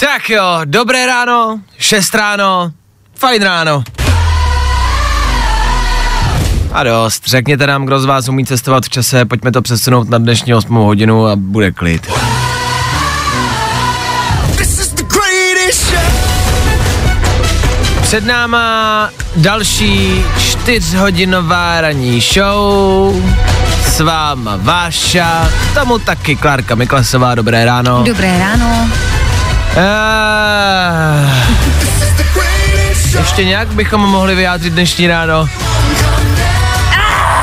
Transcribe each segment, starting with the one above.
Tak jo, dobré ráno, 6 ráno, fajn ráno. A dost, řekněte nám, kdo z vás umí cestovat v čase, pojďme to přesunout na dnešní 8 hodinu a bude klid. Před náma další čtyřhodinová ranní show. S váma Váša, tomu taky Klárka Miklasová, dobré ráno. Dobré ráno. Uh, ještě nějak bychom mohli vyjádřit dnešní ráno?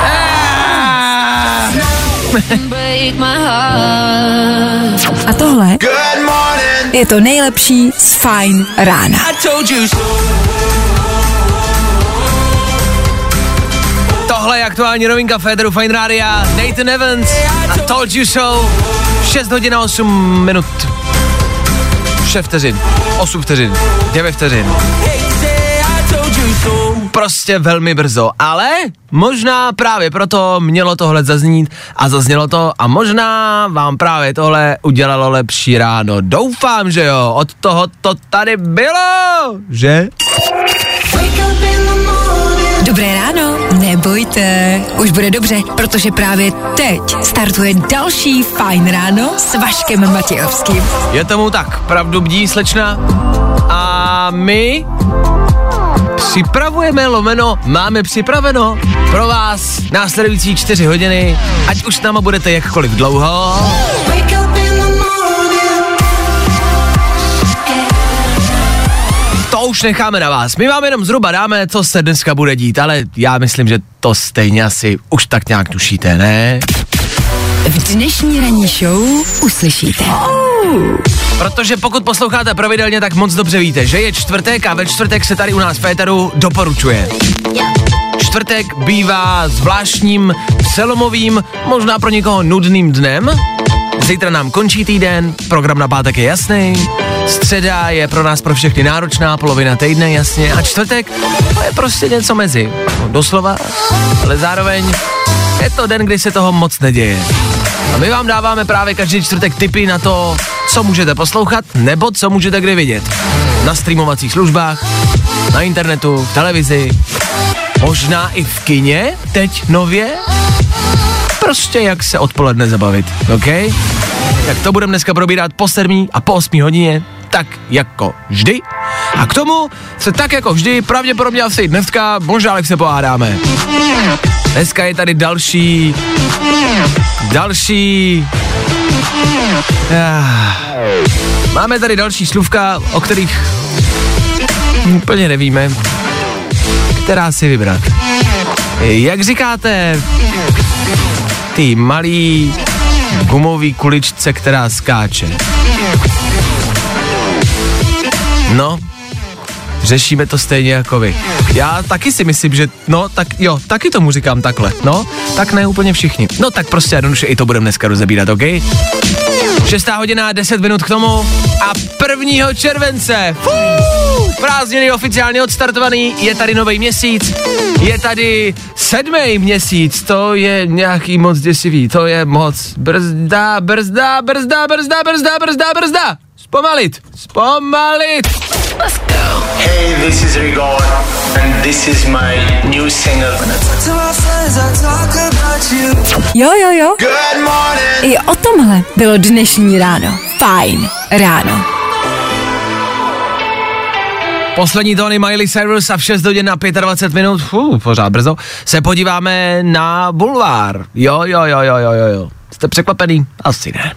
Ah. Break my heart. A tohle je to nejlepší z Fajn rána. Tohle je aktuální novinka Federu Fine Rádia, Nathan Evans a Told You So. 6 hodin a 8 minut. 6 vteřin, 8 vteřin, 9 vteřin. Prostě velmi brzo, ale možná právě proto mělo tohle zaznít a zaznělo to a možná vám právě tohle udělalo lepší ráno. Doufám, že jo, od toho to tady bylo, že? Dobré ráno, nebojte, už bude dobře, protože právě teď startuje další Fajn ráno s Vaškem Matějovským. Je tomu tak, pravdu bdí slečna a my připravujeme lomeno, máme připraveno pro vás následující čtyři hodiny, ať už s náma budete jakkoliv dlouho. Už necháme na vás. My vám jenom zhruba dáme, co se dneska bude dít, ale já myslím, že to stejně asi už tak nějak tušíte, ne? V dnešní ranní show uslyšíte. Protože pokud posloucháte pravidelně, tak moc dobře víte, že je čtvrtek a ve čtvrtek se tady u nás v Féteru doporučuje. Čtvrtek bývá zvláštním, přelomovým, možná pro někoho nudným dnem. Zítra nám končí týden, program na pátek je jasný, středa je pro nás pro všechny náročná, polovina týdne jasně a čtvrtek to je prostě něco mezi. No, doslova, ale zároveň je to den, kdy se toho moc neděje. A my vám dáváme právě každý čtvrtek tipy na to, co můžete poslouchat nebo co můžete kdy vidět. Na streamovacích službách, na internetu, v televizi, možná i v kině, teď nově. Prostě jak se odpoledne zabavit, OK? Tak to budeme dneska probírat po 7 a po 8 hodině, tak jako vždy. A k tomu se tak jako vždy pravděpodobně asi dneska možná se pohádáme. Dneska je tady další, další, ah, máme tady další slůvka, o kterých úplně nevíme, která si vybrat. Jak říkáte, ty malý gumový kuličce, která skáče. No, řešíme to stejně jako vy. Já taky si myslím, že no, tak jo, taky tomu říkám takhle. No, tak ne úplně všichni. No tak prostě jednoduše i to budeme dneska rozebírat, OK? 6 hodina, 10 minut k tomu a 1. července. Fuu, prázdniny oficiálně odstartovaný, je tady nový měsíc, je tady sedmý měsíc, to je nějaký moc děsivý, to je moc brzda, brzda, brzda, brzda, brzda, brzda, brzda. Zpomalit, zpomalit. Hey, this is Rigor, and this is my new single. Jo, jo, jo, Good morning. i o tomhle bylo dnešní ráno. Fajn ráno. Poslední tóny Miley Cyrus a v 6 hodin na 25 minut, fů, pořád brzo, se podíváme na bulvár. Jo, jo, jo, jo, jo, jo, jo. Jste překvapený? Asi ne.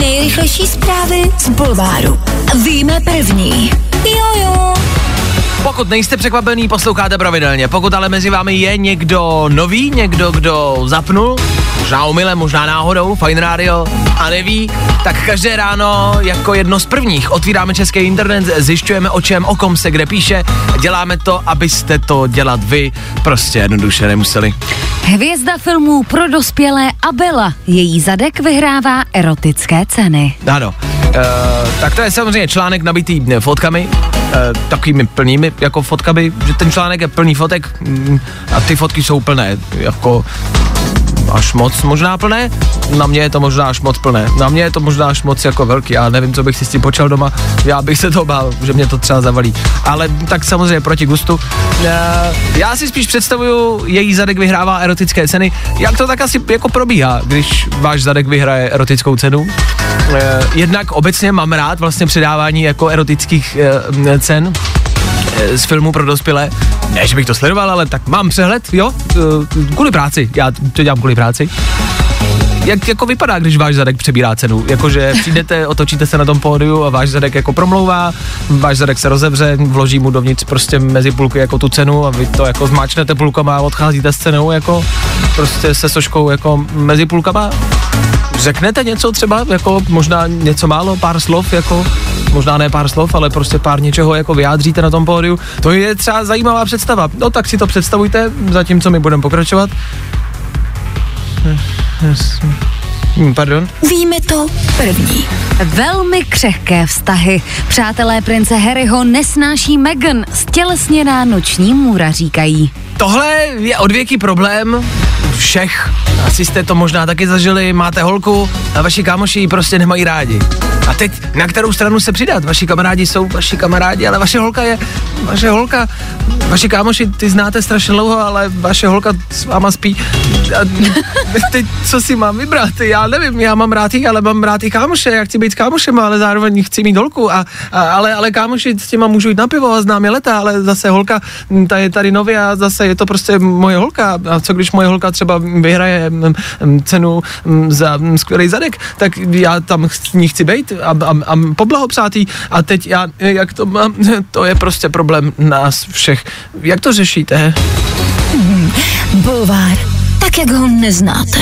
Nejrychlejší zprávy z Bulváru. Víme první. Jo, jo. Pokud nejste překvapený, posloucháte pravidelně. Pokud ale mezi vámi je někdo nový, někdo, kdo zapnul, možná umyle, možná náhodou, Fine Radio a neví, tak každé ráno jako jedno z prvních otvíráme český internet, zjišťujeme o čem, o kom se kde píše, děláme to, abyste to dělat vy prostě jednoduše nemuseli. Hvězda filmů pro dospělé Abela. Její zadek vyhrává erotické ceny. Ano. Uh, tak to je samozřejmě článek nabitý eh, fotkami, uh, takovými plnými jako fotkami, že ten článek je plný fotek mm, a ty fotky jsou plné, jako až moc možná plné, na mě je to možná až moc plné, na mě je to možná až moc jako velký, já nevím, co bych si s tím počal doma, já bych se to bál, že mě to třeba zavalí, ale tak samozřejmě proti gustu. Já si spíš představuju, její zadek vyhrává erotické ceny, jak to tak asi jako probíhá, když váš zadek vyhraje erotickou cenu. Eh, jednak obecně mám rád vlastně předávání jako erotických eh, cen eh, z filmu pro dospělé. Ne, že bych to sledoval, ale tak mám přehled, jo, eh, kvůli práci, já to dělám kvůli práci. Jak jako vypadá, když váš zadek přebírá cenu? Jakože přijdete, otočíte se na tom pódiu a váš zadek jako promlouvá, váš zadek se rozevře, vloží mu dovnitř prostě mezi půlky jako tu cenu a vy to jako zmáčnete půlkama a odcházíte s cenou jako prostě se soškou jako mezi půlkama řeknete něco třeba, jako možná něco málo, pár slov, jako možná ne pár slov, ale prostě pár něčeho jako vyjádříte na tom pódiu. To je třeba zajímavá představa. No tak si to představujte, zatímco my budeme pokračovat. Hm, Pardon? Víme to první. Velmi křehké vztahy. Přátelé prince Harryho nesnáší Meghan, stělesněná noční můra říkají. Tohle je odvěký problém všech. Asi jste to možná taky zažili, máte holku a vaši kámoši ji prostě nemají rádi. A teď na kterou stranu se přidat? Vaši kamarádi jsou vaši kamarádi, ale vaše holka je vaše holka. Vaši kámoši ty znáte strašně dlouho, ale vaše holka s váma spí. A teď co si mám vybrat? Já nevím, já mám rád jí, ale mám rád i kámoše, já chci být s kámošem, ale zároveň chci mít holku. A, a, ale, ale kámoši s těma můžu jít na pivo a znám je leta, ale zase holka, ta je tady nově a zase je to prostě moje holka. A co když moje holka třeba vyhraje mm, mm, cenu mm, za skvělý zadek, tak já tam s ní chci být a, a, a poblahopřát jí. A teď já, jak to mám, to je prostě problém nás všech. Jak to řešíte? Bulvár, tak jak ho neznáte.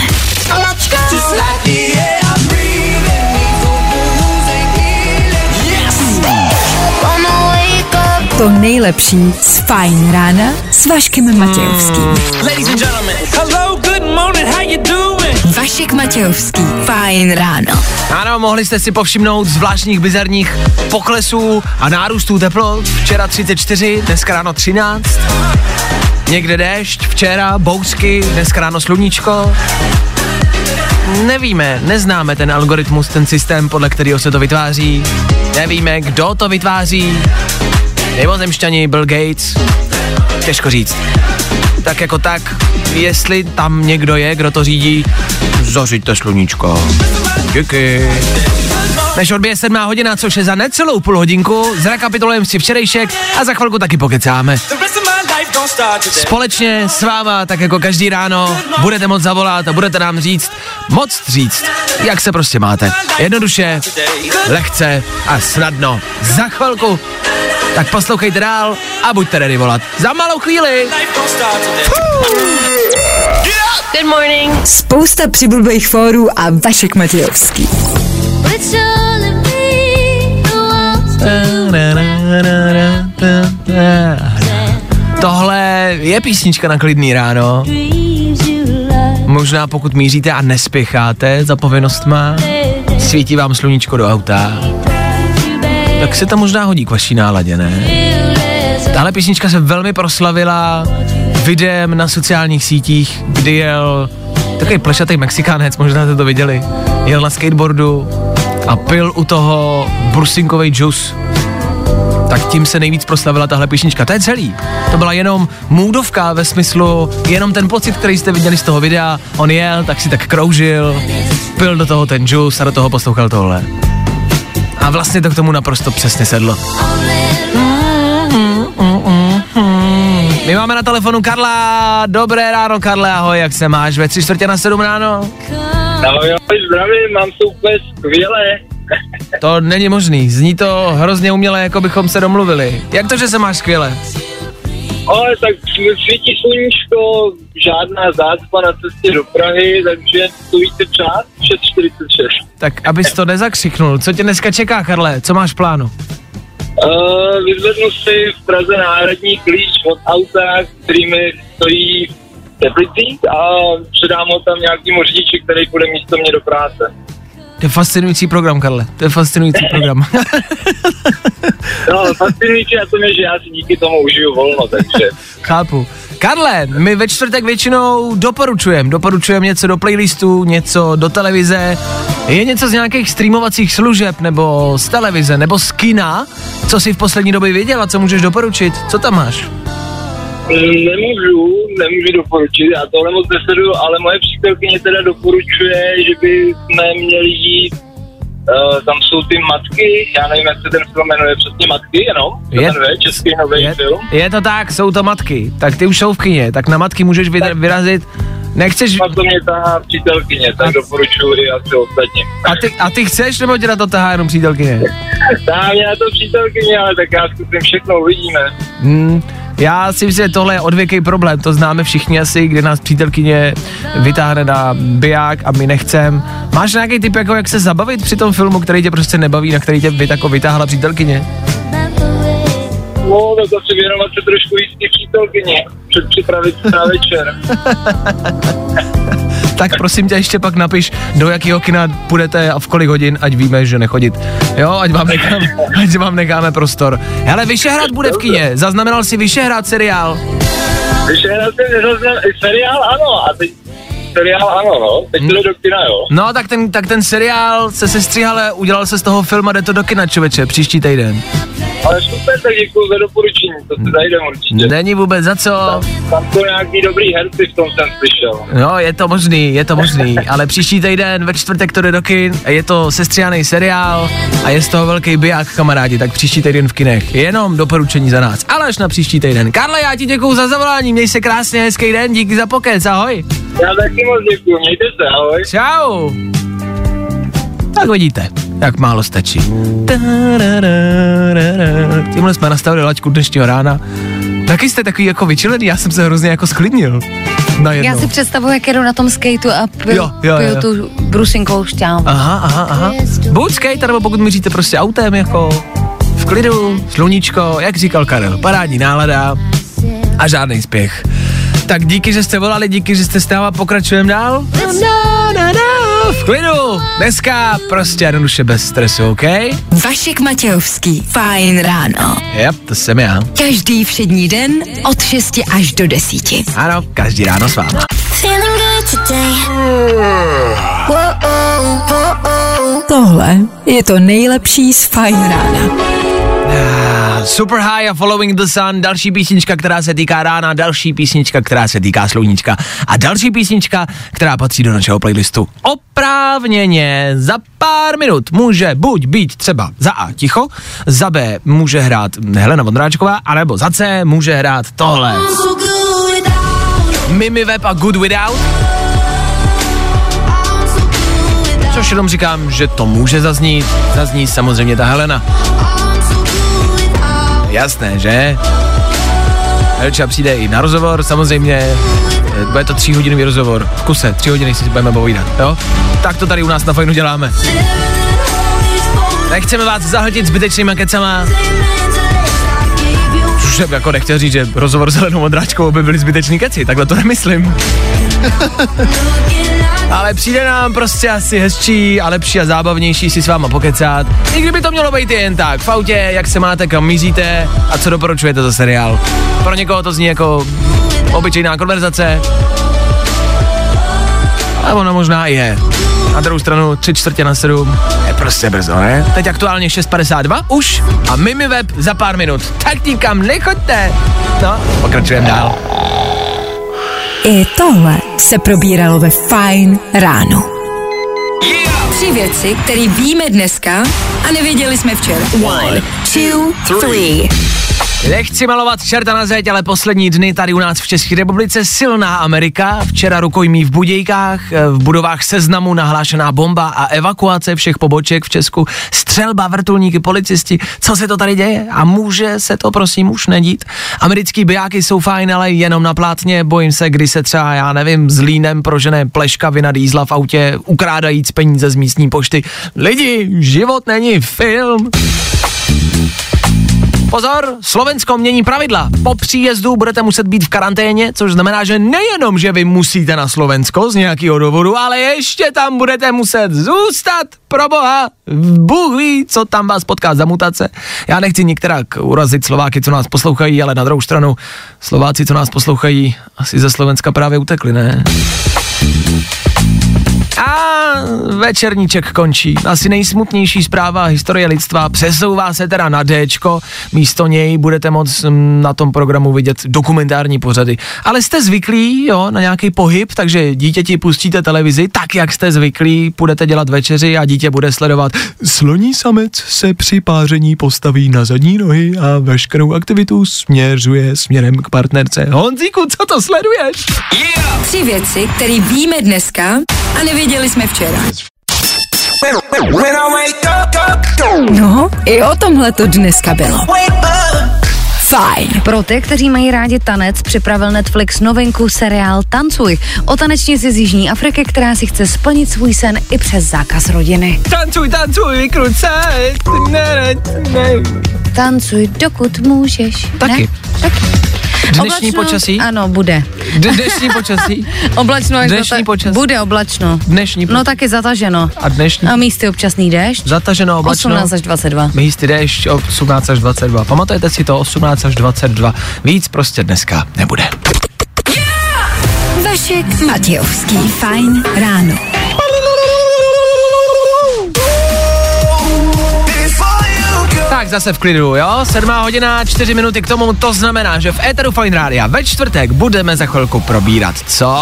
To nejlepší z Fajn rána s Vaškem Matějovským. Ladies and gentlemen. Hello, good morning, how you doing? Vašek Matějovský. Fajn ráno. Ano, mohli jste si povšimnout zvláštních bizarních poklesů a nárůstů teplot. Včera 34, dneska ráno 13. Někde déšť, včera bouřky, dneska ráno sluníčko. Nevíme, neznáme ten algoritmus, ten systém, podle kterého se to vytváří. Nevíme, kdo to vytváří. Mimozemšťani, Bill Gates. Těžko říct. Tak jako tak, jestli tam někdo je, kdo to řídí, zařiďte sluníčko. Díky. Než odbije sedmá hodina, což je za necelou půl hodinku, zrekapitulujeme si včerejšek a za chvilku taky pokecáme. Společně s váma, tak jako každý ráno, budete moc zavolat a budete nám říct, moc říct, jak se prostě máte. Jednoduše, lehce a snadno. Za chvilku. Tak poslouchejte dál a buďte ready volat. Za malou chvíli. Good morning. Spousta přibulbých fórů a Vašek Matějovský. Tohle je písnička na klidný ráno. Možná pokud míříte a nespěcháte za povinnostma, svítí vám sluníčko do auta, tak se to možná hodí k vaší náladě, ne? Tahle písnička se velmi proslavila videem na sociálních sítích, kdy jel takový plešatý Mexikánec, možná jste to viděli, jel na skateboardu a pil u toho brusinkový džus. Tak tím se nejvíc proslavila tahle písnička. To je celý. To byla jenom můdovka ve smyslu, jenom ten pocit, který jste viděli z toho videa. On jel, tak si tak kroužil, pil do toho ten džus a do toho poslouchal tohle. A vlastně to k tomu naprosto přesně sedlo. My máme na telefonu Karla. Dobré ráno, Karle, ahoj, jak se máš? Ve tři čtvrtě na sedm ráno? Ahoj, ahoj, zdravím, mám to úplně skvěle. To není možný, zní to hrozně uměle, jako bychom se domluvili. Jak to, že se máš skvěle? Ale tak svítí sluníčko, žádná zácpa na cestě do Prahy, takže to víte čas, 6.46. Tak abys to nezakřiknul, co tě dneska čeká, Karle? Co máš v plánu? Uh, vyzvednu si v Praze náhradní klíč od auta, který mi stojí v Teplicích a předám ho tam nějakýmu řidiči, který půjde místo mě do práce. To je fascinující program, Karle. To je fascinující program. No, fascinující na tom je, že já si díky tomu užiju volno, takže Chápu. Karle, my ve čtvrtek většinou doporučujeme. Doporučujeme něco do playlistu, něco do televize. Je něco z nějakých streamovacích služeb, nebo z televize, nebo z kina, co jsi v poslední době viděl a co můžeš doporučit? Co tam máš? Nemůžu, nemůžu doporučit, já tohle moc nesleduju, ale moje přítelkyně teda doporučuje, že by jsme měli jít Uh, tam jsou ty matky, já nevím, jak se ten film jmenuje, přesně matky, jenom, to Je- ten ve, český nový Je, film. je to tak, jsou to matky. Tak ty už jsou v kině, tak na matky můžeš vyra- vyrazit. Nechceš... A to mě tahá přítelkyně, tak doporučuji i asi ostatním. A ty, a ty chceš, nebo tě na to tahá jenom přítelkyně? Tahá mě na to přítelkyně, ale tak já zkusím všechno, uvidíme. Hmm, já si myslím, že tohle je odvěký problém, to známe všichni asi, kde nás přítelkyně vytáhne na biják a my nechcem. Máš nějaký typ, jako jak se zabavit při tom filmu, který tě prostě nebaví, na který tě vy, jako vytáhla přítelkyně? No, tak asi věnovat se trošku jistý přítelkyně, předpřipravit se na večer. Tak prosím tě ještě pak napiš, do jakého kina půjdete a v kolik hodin, ať víme, že nechodit. Jo, ať vám, nechám, ať vám necháme prostor. Hele, Vyšehrad bude v kině, zaznamenal si Vyšehrad seriál. Jsem nezaznal, seriál ano, a teď seriál ano, no, teď to jde do kina, jo. No, tak ten, tak ten seriál se sestříhal, ale udělal se z toho film a jde to do kina, člověče, příští týden. Ale super, tak děkuji za doporučení, to si zajdem určitě. Není vůbec za co. Tam jsou nějaký dobrý herci, v tom jsem slyšel. No, je to možný, je to možný, ale příští týden ve čtvrtek to jde do kin, je to sestříhaný seriál a je z toho velký biják, kamarádi, tak příští týden v kinech. Jenom doporučení za nás, ale až na příští týden. Karle, já ti děkuju za zavolání, měj se krásně, hezký den, díky za pokec, ahoj. Já taky moc děkuji, mějte se, ahoj. Čau. Tak vidíte, jak málo stačí. Tímhle jsme nastavili laťku dnešního rána. Taky jste takový jako vyčilený, já jsem se hrozně jako sklidnil. Najednou. Já si představuji, jak jedu na tom skateu a piju, Jo, jo, piju jo. tu brusinkovou šťávu. Aha, aha, aha. Buď skate, nebo pokud míříte prostě autem, jako v klidu, sluníčko, jak říkal Karel, parádní nálada a žádný spěch. Tak díky, že jste volali, díky, že jste stáva, pokračujeme dál. Na, na, na, v klidu, dneska prostě jednoduše bez stresu, OK? Vašek Matějovský. Fajn ráno. Yep, to jsem já. Každý všední den od 6 až do 10. Ano, každý ráno s váma. Tohle je to nejlepší z Fajn rána. Super High a Following the Sun, další písnička, která se týká rána, další písnička, která se týká sluníčka a další písnička, která patří do našeho playlistu. Oprávněně za pár minut může buď být třeba za A ticho, za B může hrát Helena Vondráčková, anebo za C může hrát tohle. Mimi Web a Good Without. Což jenom říkám, že to může zaznít, zazní samozřejmě ta Helena. Jasné, že? Helča přijde i na rozhovor, samozřejmě. Eh, Bude to tříhodinový rozhovor. V kuse, tři hodiny si budeme povídat, jo? Tak to tady u nás na Fajnu děláme. Nechceme vás zahltit zbytečnýma kecama. Už jsem jako nechtěl říct, že rozhovor s Helenou Modráčkovou by byly zbytečný keci, takhle to nemyslím. Ale přijde nám prostě asi hezčí a lepší a zábavnější si s váma pokecat. I kdyby to mělo být jen tak, v autě, jak se máte, kam míříte a co doporučujete za seriál. Pro někoho to zní jako obyčejná konverzace. A ono možná i je. Na druhou stranu tři čtvrtě na sedm je prostě brzo, ne? Teď aktuálně 6.52 už a Mimi Web za pár minut. Tak nikam nechoďte. No, pokračujeme dál. I tohle se probíralo ve Fajn ráno. Tři věci, které víme dneska a nevěděli jsme včera. One, two, three. Nechci malovat čerta na zeď, ale poslední dny tady u nás v České republice silná Amerika. Včera rukojmí v Budějkách, eh, v budovách seznamu nahlášená bomba a evakuace všech poboček v Česku. Střelba, vrtulníky, policisti. Co se to tady děje? A může se to prosím už nedít? Americký bijáky jsou fajn, ale jenom na plátně. Bojím se, kdy se třeba, já nevím, s línem prožené pleška vina dýzla v autě, ukrádajíc peníze z místní pošty. Lidi, život není film. Pozor, Slovensko mění pravidla. Po příjezdu budete muset být v karanténě, což znamená, že nejenom, že vy musíte na Slovensko z nějakého důvodu, ale ještě tam budete muset zůstat. Pro boha, Bůh ví, co tam vás potká za mutace. Já nechci některak urazit Slováky, co nás poslouchají, ale na druhou stranu Slováci, co nás poslouchají, asi ze Slovenska právě utekli, ne? A večerníček končí. Asi nejsmutnější zpráva historie lidstva přesouvá se teda na Dčko. Místo něj budete moc mm, na tom programu vidět dokumentární pořady. Ale jste zvyklí, jo, na nějaký pohyb, takže dítěti pustíte televizi, tak jak jste zvyklí, budete dělat večeři a dítě bude sledovat. Sloní samec se při páření postaví na zadní nohy a veškerou aktivitu směřuje směrem k partnerce. Honzíku, co to sleduješ? Tři věci, které víme dneska a nevěděli jsme včera. No, i o tomhle to dneska bylo. Fajn. Pro ty, kteří mají rádi tanec, připravil Netflix novinku seriál Tancuj o tanečnici z Jižní Afriky, která si chce splnit svůj sen i přes zákaz rodiny. Tancuj, tancuj, krucaj, ne, ne. Tancuj, dokud můžeš. Taky. Ne? Taky. Dnešní počasí? Ano, bude. Dnešní počasí? Oblačno až Dnešní zata- počasí? Bude oblačno. Dnešní po- No taky zataženo. A dnešní? A místy občasný déšť. Zataženo oblačno. 18 až 22. Místy déšť 18 až 22. Pamatujete si to 18 až 22. Víc prostě dneska nebude. Vašek Matějovský. Fajn ráno. Tak zase v klidu, jo? Sedmá hodina, čtyři minuty k tomu, to znamená, že v Eteru Fine Rádia ve čtvrtek budeme za chvilku probírat. Co?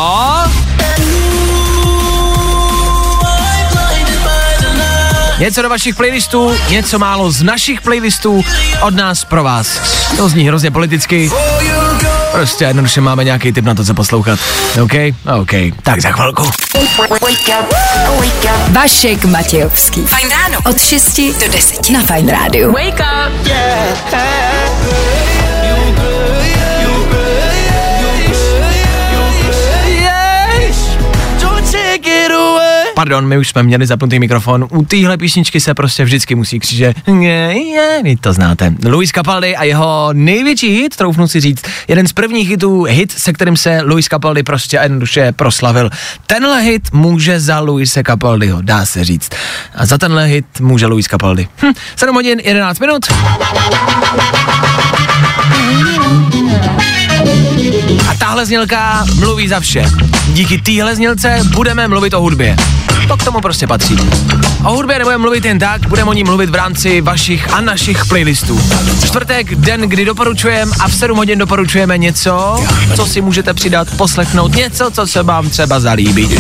Něco do vašich playlistů, něco málo z našich playlistů, od nás pro vás. To zní hrozně politicky. Prostě jednoduše máme nějaký tip na to, co poslouchat. OK? OK. Tak za chvilku. Vašek Matějovský. Fajn ráno. Od 6 do 10 na Fajn rádiu. Wake up, Pardon, my už jsme měli zapnutý mikrofon. U téhle písničky se prostě vždycky musí křiže. Vy to znáte. Luis Capaldi a jeho největší hit, troufnu si říct, jeden z prvních hitů, hit, se kterým se Luis Capaldi prostě jednoduše proslavil. Tenhle hit může za Luise Capaldiho, dá se říct. A za tenhle hit může Luis Capaldi. Hm, 7 hodin, 11 minut. A tahle znělka mluví za vše. Díky téhle znělce budeme mluvit o hudbě. To k tomu prostě patří. O hudbě nebudeme mluvit jen tak, budeme o ní mluvit v rámci vašich a našich playlistů. Čtvrtek, den, kdy doporučujeme a v 7 hodin doporučujeme něco, co si můžete přidat, poslechnout, něco, co se vám třeba zalíbí.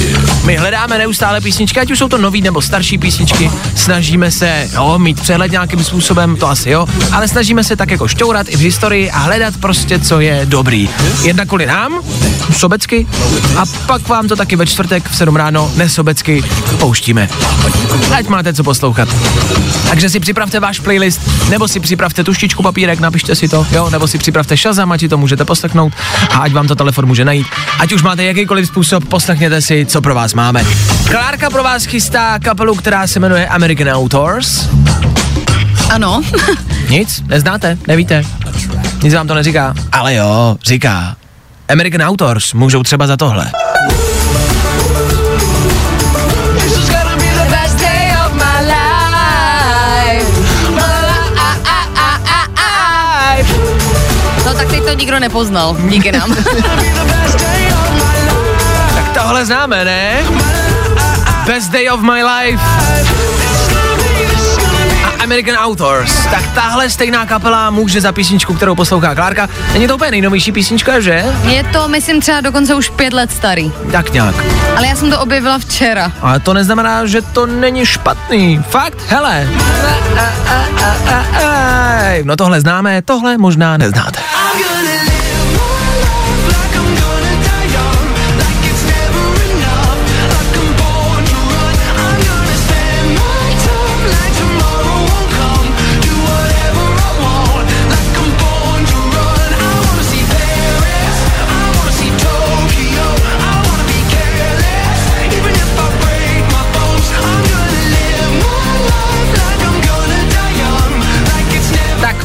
My hledáme neustále písničky, ať už jsou to nový nebo starší písničky, snažíme se jo, mít přehled nějakým způsobem, to asi jo, ale snažíme se tak jako šťourat i v historii a hledat prostě, co je dobrý. Jednak kvůli nám, sobecky, a pak vám to taky ve čtvrtek v 7 ráno nesobecky pouštíme. Ať máte co poslouchat. Takže si připravte váš playlist, nebo si připravte tuštičku, papírek, napište si to, jo, nebo si připravte Shazam, ať si to můžete poslechnout a ať vám to telefon může najít. Ať už máte jakýkoliv způsob, poslechněte si, co pro vás máme. Klárka pro vás chystá kapelu, která se jmenuje American Outdoors. Ano. Nic, neznáte, nevíte. Nic vám to neříká, ale jo, říká. American Outdoors můžou třeba za tohle. No tak teď to nikdo nepoznal. Díky nám. Tak tohle známe, ne? Best day of my life. American Authors. Tak tahle stejná kapela může za písničku, kterou poslouchá Klárka. Není to úplně nejnovější písnička, že? Je to, myslím, třeba dokonce už pět let starý. Tak nějak. Ale já jsem to objevila včera. Ale to neznamená, že to není špatný. Fakt, hele. No tohle známe, tohle možná neznáte. Tak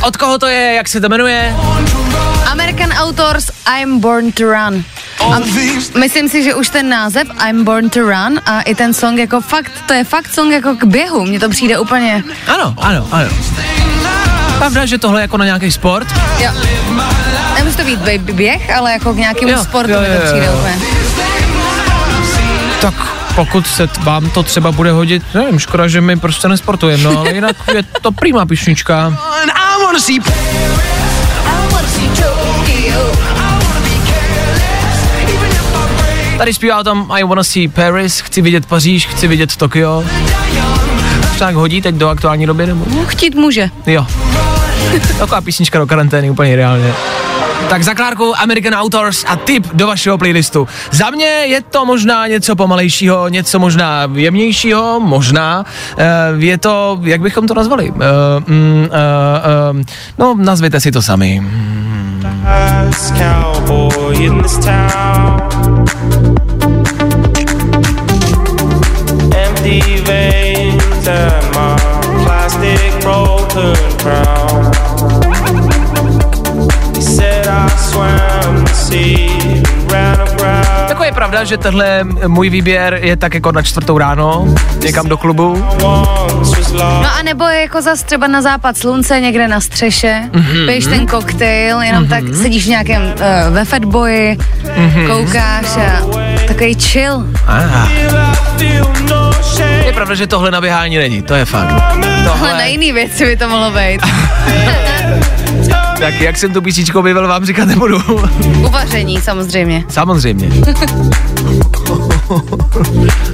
od koho to je, jak se to jmenuje? American Authors I'm Born to Run. A myslím si, že už ten název I'm Born to Run a i ten song jako fakt, to je fakt song jako k běhu. Mně to přijde úplně, Ano, ano, ano. Pravda, že tohle je jako na nějaký sport? jo. Nemusí to být baby běh, ale jako k nějakému Jo, sportu jo, mi jo, to přijde jo. úplně. Tak pokud se t- vám to třeba bude hodit, nevím, škoda, že my prostě nesportujeme, no ale jinak je to prýmá písnička. Tady zpívá o tom I wanna see Paris, chci vidět Paříž, chci vidět Tokio. To tak hodí teď do aktuální doby, nebo? No, chtít může. Jo. Taková písnička do karantény, úplně ideálně. Tak za Klárku American Authors a tip do vašeho playlistu. Za mě je to možná něco pomalejšího, něco možná jemnějšího, možná. Uh, je to, jak bychom to nazvali? Uh, mm, uh, uh, no, nazvěte si to sami. Veins and my plastic broken crown. Tako je pravda, že tenhle můj výběr je tak jako na čtvrtou ráno, někam do klubu. No a nebo jako zas třeba na západ slunce, někde na střeše, Mhm. mm-hmm. piješ ten koktejl, jenom mm-hmm. tak sedíš v nějakém uh, ve fatboji, Mhm. mm-hmm. koukáš a takový chill. Aha. Je pravda, že tohle na běhání není, to je fakt. Ale na Tohle, jiný věci by to mohlo být. tak jak jsem tu písničku objevil, vám říkat nebudu. Uvaření samozřejmě. Samozřejmě.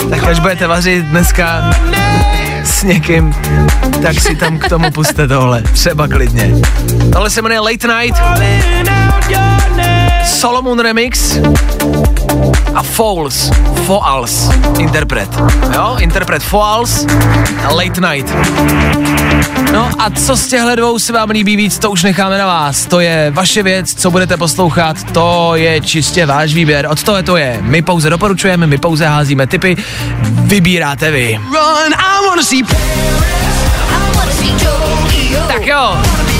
tak až budete vařit dneska s někým, tak si tam k tomu puste tohle. Třeba klidně. Tohle se jmenuje Late Night. Solomon Remix a Fouls, Foals, interpret. Jo, interpret Foals a Late Night. No a co z těchto dvou se vám líbí víc, to už necháme na vás. To je vaše věc, co budete poslouchat, to je čistě váš výběr. Od toho to je. My pouze doporučujeme, my pouze házíme tipy, vybíráte vy. Tak jo,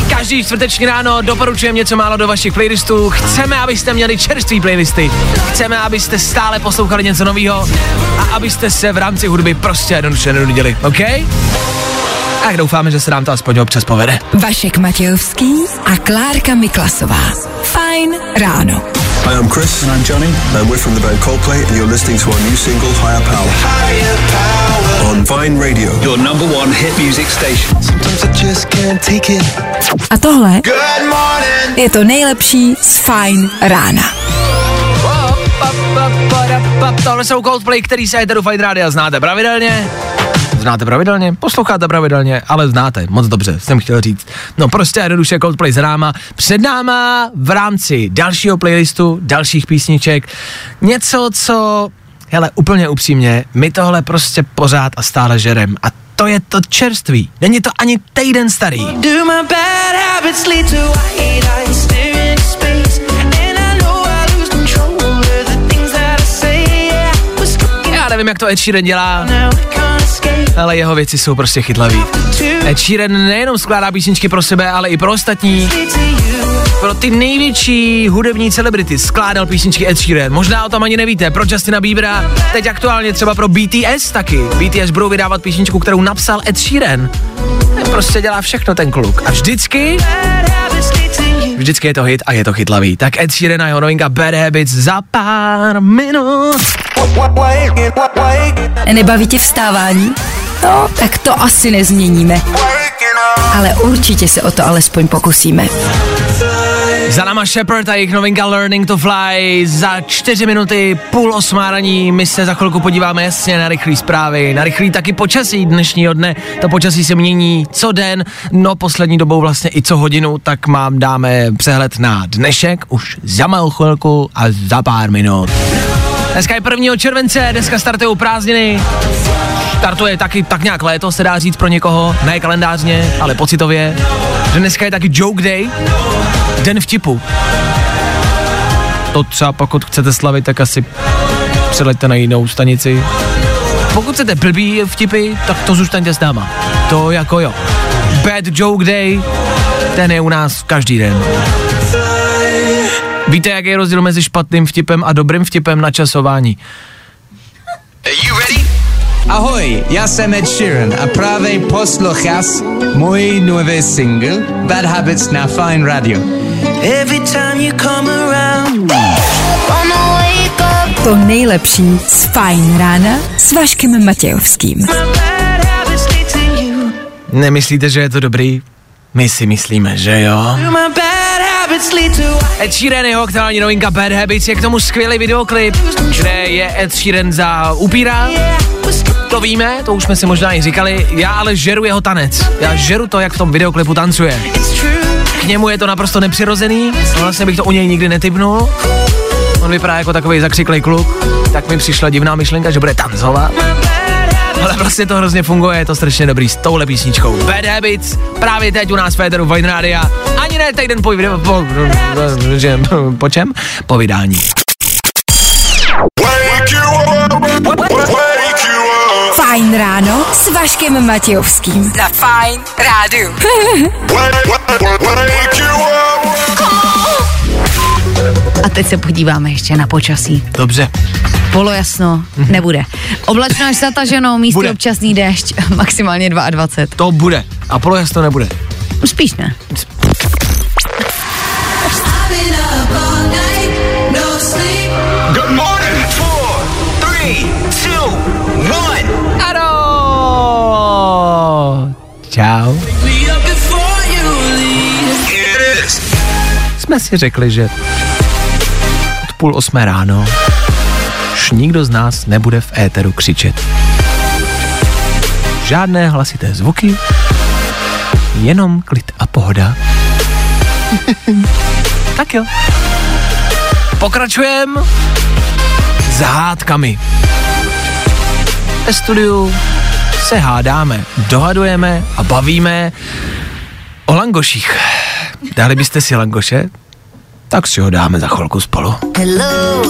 každý čtvrteční ráno doporučujeme něco málo do vašich playlistů. Chceme, abyste měli čerstvé playlisty. Chceme, abyste stále poslouchali něco nového a abyste se v rámci hudby prostě jednoduše nenudili, OK? Tak doufáme, že se nám to aspoň občas povede. Vašek Matějovský a Klárka Miklasová. Fajn ráno. Hi, I'm Chris. And I'm Johnny. And we're from the band Coldplay, and you're listening to our new single, Higher Power. On Vine Radio. Your number one hit music station. Sometimes I just can't take it. A tohle Good morning. je to nejlepší z Fajn rána. Tohle jsou Coldplay, který se Eteru Fight Rádia znáte pravidelně. Znáte pravidelně? Posloucháte pravidelně, ale znáte, moc dobře, jsem chtěl říct. No prostě jednoduše Coldplay s náma. Před náma v rámci dalšího playlistu, dalších písniček, něco, co, hele, úplně upřímně, my tohle prostě pořád a stále žerem. A to je to čerství. Není to ani týden starý. Já nevím, jak to Ed Sheeran dělá, ale jeho věci jsou prostě chytlavý. Ed Sheeran nejenom skládá písničky pro sebe, ale i pro ostatní. Pro ty největší hudební celebrity skládal písničky Ed Sheeran. Možná o tom ani nevíte. Pro Justina Biebera, teď aktuálně třeba pro BTS taky. BTS budou vydávat písničku, kterou napsal Ed Sheeran. Prostě dělá všechno ten kluk. A vždycky, vždycky je to hit a je to chytlavý. Tak Ed Sheeran a jeho novinka Bad Habits za pár minut. Nebaví tě vstávání? No, tak to asi nezměníme. ale určitě se o to alespoň pokusíme. Za náma Shepard a jejich novinka Learning to Fly za čtyři minuty, půl osmáraní. My se za chvilku podíváme jasně na rychlé zprávy, na rychlý taky počasí dnešního dne. To počasí se mění co den, no poslední dobou vlastně i co hodinu, tak mám dáme přehled na dnešek už za malou chvilku a za pár minut. Dneska je 1. července, dneska startují prázdniny. Startuje taky tak nějak léto, se dá říct pro někoho, ne kalendářně, ale pocitově. Že dneska je taky joke day, den vtipu. To třeba pokud chcete slavit, tak asi přeleďte na jinou stanici. Pokud chcete blbý vtipy, tak to zůstaňte s náma. To jako jo. Bad joke day, ten je u nás každý den. Víte, jaký je rozdíl mezi špatným vtipem a dobrým vtipem na časování? Ahoj, já jsem Ed Sheeran a právě poslouchás můj nový single Bad Habits na Fine Radio. Every time you come around. To nejlepší z Fajn rána s Vaškem Matějovským. Nemyslíte, že je to dobrý? My si myslíme, že jo. Ed Sheeran, jeho aktuální novinka Bad Habits, je k tomu skvělý videoklip, kde je Ed Sheeran za upíra. To víme, to už jsme si možná i říkali, já ale žeru jeho tanec. Já žeru to, jak v tom videoklipu tancuje. K němu je to naprosto nepřirozený, vlastně bych to u něj nikdy netypnul. On vypadá jako takový zakřiklý kluk, tak mi přišla divná myšlenka, že bude tancovat. Ale vlastně to hrozně funguje, je to strašně dobrý s touhle písničkou. Bad Habits, právě teď u nás v Féteru Vine Rádia. Ani ne týden po, po, po, po čem? Po vydání. Fajn ráno s Vaškem Matějovským. Na Fajn rádu. A teď se podíváme ještě na počasí. Dobře. Polojasno nebude. Oblačno až zataženo, místy Bude. občasný déšť, maximálně 22. To bude. A polojas to nebude. Spíš ne. Good morning. Four, three, two, one. Ano! Čau. Jsme si řekli, že od půl osmé ráno už nikdo z nás nebude v éteru křičet. Žádné hlasité zvuky, jenom klid a pohoda. tak jo. Pokračujem s hádkami. Ve studiu se hádáme, dohadujeme a bavíme o langoších. Dali byste si langoše? Tak si ho dáme za chvilku spolu. Hello.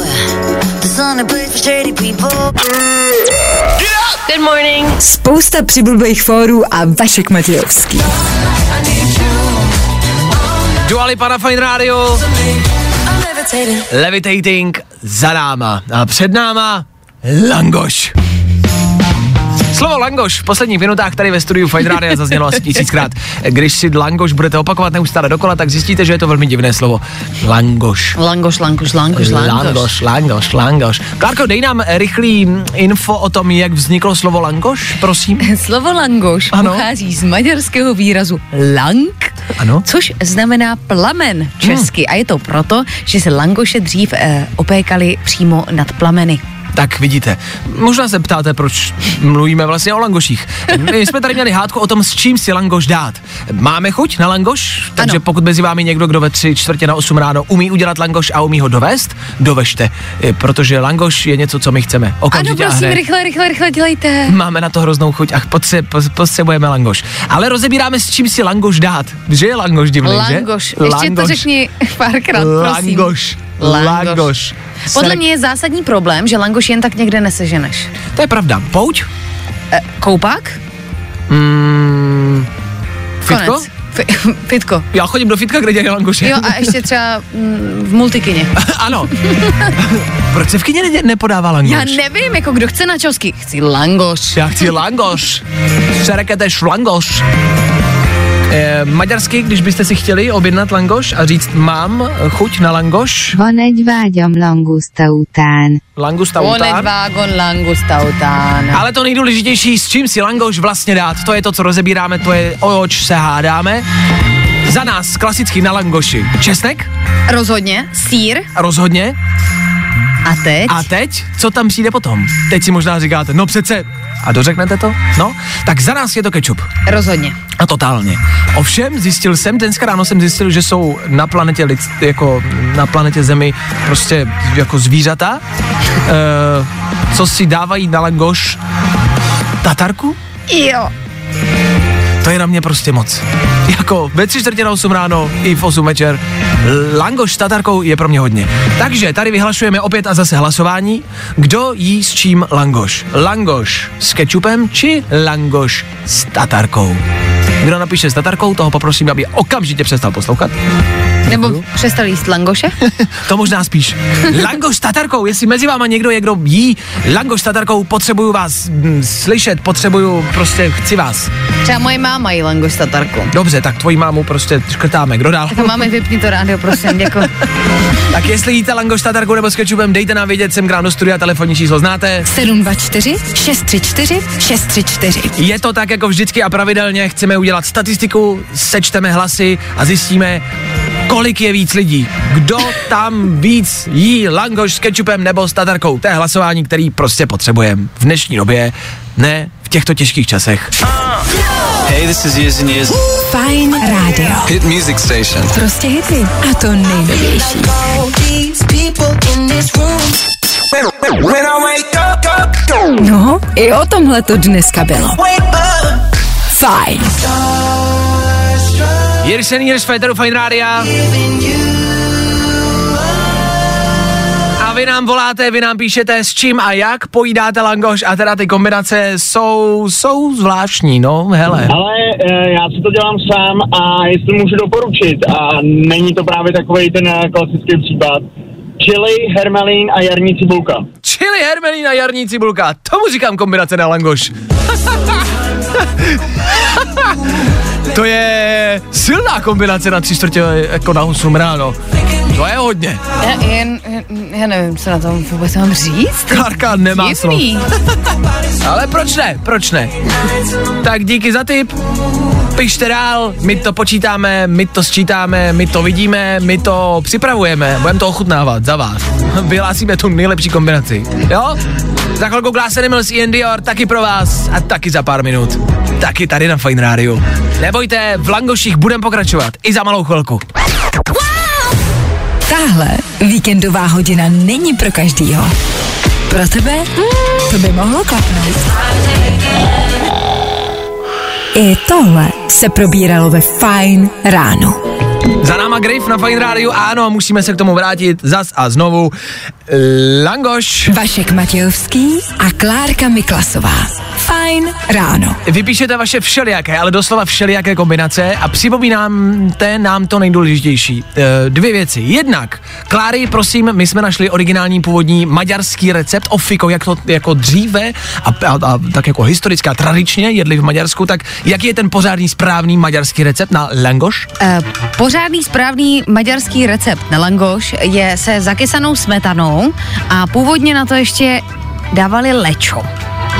Good morning. Spousta přibulbých fórů a Vašek Matějovský. Dua Lipa na Fine Radio, Levitating za náma a před náma Langoš. Slovo langoš v posledních minutách tady ve studiu Fine Radio zaznělo asi tisíckrát. Když si langoš budete opakovat neustále dokola, tak zjistíte, že je to velmi divné slovo. Langoš. Langoš, langoš, langoš, langoš. Langoš, langoš, langoš. Klárko, dej nám rychlý info o tom, jak vzniklo slovo langoš, prosím. Slovo langoš Ano. pochází z maďarského výrazu lang, Ano. což znamená plamen česky. Hmm. A je to proto, že se langoše dřív eh, opékaly přímo nad plameny. Tak vidíte, možná se ptáte, proč mluvíme vlastně o langoších. My jsme tady měli hádku o tom, s čím si langoš dát. Máme chuť na langoš? Takže Ano. pokud mezi vámi někdo, kdo ve tři čtvrtě na 8 ráno umí udělat langoš a umí ho dovést, dovežte. Eh, Protože langoš je něco, co my chceme. Ano, Okamžitě a prosím, rychle, rychle, rychle dělejte. Máme na to hroznou chuť a potře- po- potřebujeme langoš. Ale rozebíráme, s čím si langoš dát. Že je langoš divný, že? Langoš. Ještě to řekni párkrát, prosím. Langoš. Langoš. Langoš. Podle mě je zásadní problém, že langoš jen tak někde neseženeš. To je pravda. Pouť? E, koupák? Mm, fitko? Konec. Fi- fitko. Já chodím do fitka, kde dělají langoše. Jo a ještě třeba mm, v multikině. ano. Proč se v kyně ne- nepodává langoš? Já nevím, jako kdo chce načosky. Chci langoš. Já chci langoš. Sereketeš langoš. E, maďarsky, když byste si chtěli objednat langoš a říct mám chuť na langoš, Van egy vágyam languszta után. langusta után. vágon langusta után. Ale to nejdůležitější, s čím si langoš vlastně dát, to je to, co rozebíráme, to je oč se hádáme. Za nás klasicky na langoši česnek, Rozhodně, sír rozhodně. a teď? A teď, co tam přijde potom? Teď si možná říkáte, no přece, a dořeknete to? No, tak za nás je to kečup. Rozhodně. A totálně. Ovšem, zjistil jsem, dneska ráno jsem zjistil, že jsou na planetě, lid, jako na planetě Zemi prostě jako zvířata, e, co si dávají na langoš tatarku? Jo. To je na mě prostě moc. Jako ve tři čtvrtě na 8 ráno i v 8 večer. Langoš s tatarkou je pro mě hodně. Takže tady vyhlašujeme opět a zase hlasování. Kdo jí s čím langoš? Langoš s kečupem či langoš s tatarkou? Kdo napíše s tatarkou, toho poprosím, aby okamžitě přestal poslouchat. Nebo přestal jíst langoše? To možná spíš. Langoš s tatarkou, jestli mezi váma někdo je, kdo jí langoš s tatarkou, potřebuju vás mm, slyšet, potřebuju, prostě chci vás. Třeba moje máma jí langoš s tatarkou. Dobře, tak tvoji mámu prostě škrtáme. Kdo dál? Tak máme vypni to rádio, prosím, děkuji. Tak jestli jíte langoš s tatarkou nebo s kečupem, dejte nám vědět, jsem k nám do studia, telefonní číslo znáte. 724 634 634. Je to tak jako vždycky a pravidelně, chceme udělat statistiku, sečteme hlasy a zjistíme, kolik je víc lidí. Kdo tam víc jí langoš s kečupem nebo s tatarkou. To je hlasování, který prostě potřebujeme v dnešní době, ne v těchto těžkých časech. Hey, this is Years and Years. Fajn rádio. Hit music station. Prostě hity. A to nejnovější. No, i o tomhle to dneska bylo. Fajn. Years and Years Fighteru Fine Rádia. A vy nám voláte, vy nám píšete s čím a jak pojídáte langoš a teda ty kombinace jsou, jsou zvláštní, no, hele. Ale e, já si to dělám sám a jestli můžu doporučit a není to právě takový ten eh, klasický případ. Čili, hermelín a jarní cibulka. Čili hermelín a jarní cibulka, tomu říkám kombinace na langoš. to je silná kombinace na tři čtvrtě jako na 8 ráno. To je hodně. Já, jen, já nevím, co na tom vůbec mám říct. Klárka nemá slov. Ale proč ne? Proč ne? Tak díky za tip. Pište dál, my to počítáme, my to sčítáme, my to vidíme, my to připravujeme, budeme to ochutnávat za vás. Vyhlásíme tu nejlepší kombinaci. Jo? Za chvilku Glass Animals Ian Dior taky pro vás a taky za pár minut. Taky tady na Fine Radio. Nebojte, v Langoších budeme pokračovat i za malou chvilku. Tahle víkendová hodina není pro každýho. Pro tebe to by mohlo klapnout. I tohle se probíralo ve Fine ráno. Za náma Griff na Fine Radio, ano, musíme se k tomu vrátit zas a znovu. Langoš. Vašek Matějovský a Klárka Miklasová. Fajn ráno. Vypíšete vaše všelijaké, ale doslova všelijaké kombinace a připomínáte nám to nejdůležitější. E, dvě věci. Jednak, Kláry, prosím, my jsme našli originální původní maďarský recept ofiko, jak to jako dříve a, a, a tak jako historicky a tradičně jedli v Maďarsku, tak jaký je ten pořádný správný maďarský recept na langoš? Uh, pořádný správný maďarský recept na langoš je se zakysanou smetanou a původně na to ještě dávali lečo.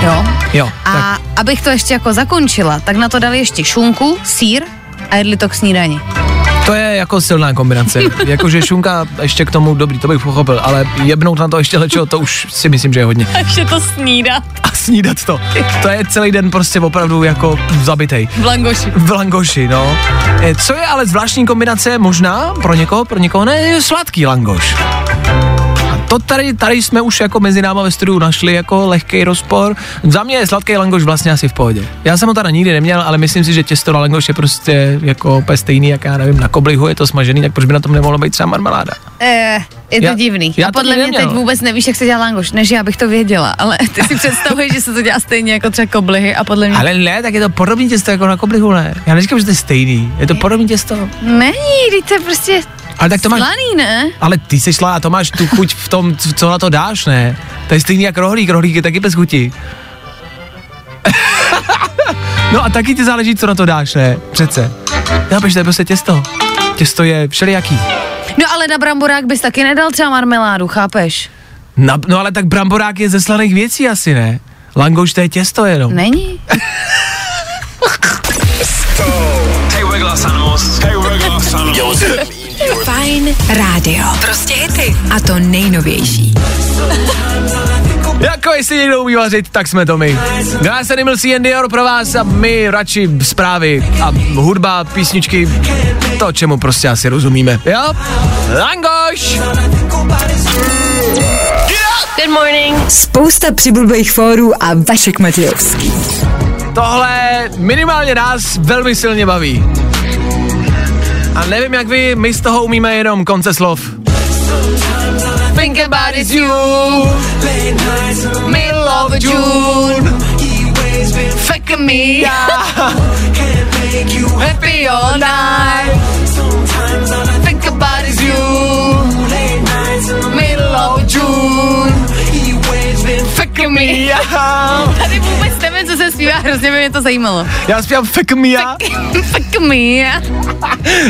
Jo? Jo, A abych to ještě jako zakončila, tak na to dali ještě šunku, sír a jedli to k snídani. To je jako silná kombinace. Jakože šunka ještě k tomu dobrý, to bych pochopil, ale jebnout na to ještě lečo, to už si myslím, že je hodně. Takže to snídat A snídat to. To je celý den prostě opravdu jako zabitej. v langoši. V langoši, no. E, Co je ale zvláštní kombinace, možná pro někoho, pro někoho ne, je sladký langoš. To tady, tady jsme už jako mezi náma ve studiu našli jako lehký rozpor. Za mě je sladký langoš vlastně asi v pohodě. Já jsem ho teda nikdy neměl, ale myslím si, že těsto na langoš je prostě jako úplně stejný, jak já nevím, na koblihu je to smažený, tak proč by na tom nemohlo být třeba marmeláda? Eh, je to Já- divný. já a podle mě neměl. teď vůbec nevíš, jak se dělá langoš, než já bych to věděla, ale ty si představuješ, že se to dělá stejně jako třeba koblihy a podle mě... Ale ne, tak je to podobný těsto jako na koblihu, ne? Já neříkám, že to je stejný, je to podobný těsto. Není, to je prostě Ale tak to máš, slaný, ne? ale ty jsi šla a to máš tu chuť v tom, co na to dáš, ne? To je stejný jak rohlík, rohlík je taky bez chuti. no a taky ti záleží, co na to dáš, ne? Přece. Chápeš, to je prostě těsto. Těsto je všelijaký. No ale na bramborák bys taky nedal třeba marmeládu, chápeš? Na, no ale tak bramborák je ze slaných věcí asi, ne? Langoš to je těsto jenom. Není? Glasanos. Fajn rádio. Prostě hity. A to nejnovější. Jako jestli někdo umí vařit, tak jsme to my. Glass Animals and Dior pro vás a my radši zprávy a hudba, písničky, to, čemu prostě asi rozumíme. Jo? Langoš! Good morning. Spousta přibulbých fórů a Vašek Matějovský. Tohle minimálně nás velmi silně baví. A nevím jak vy, my z toho umíme jenom konce slov. Think about it's you. Middle of June Fuck me Happy all night. Think about it's you Fuck me Tady vůbec nevím, co se zpívá, hrozně by mě to zajímalo. Já zpívám fuck me Fuck me.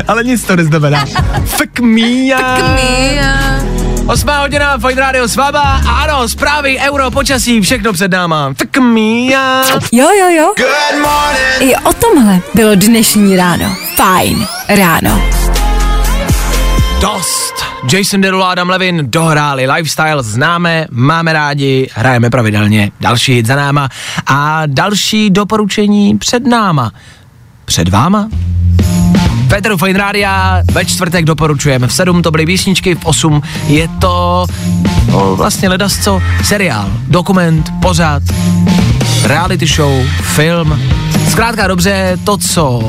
ale nic to neznamená. Fuck me. Fuck me. Osmá hodina, Fajn Radio s váma. A ano, zprávy, euro, počasí, všechno před náma. Fuck me ya. Jo, jo, jo. I o tomhle bylo dnešní ráno. Fajn ráno. Dost. Jason Derulo a Adam Levin dohráli lifestyle, známe, máme rádi, hrajeme pravidelně, další hit za náma a další doporučení před náma. Před váma? Petru Fine Rádia ve čtvrtek doporučujeme. V 7 to byly písničky, v 8 je to no, vlastně ledasco seriál, dokument, pořád, reality show, film. Zkrátka dobře, to, co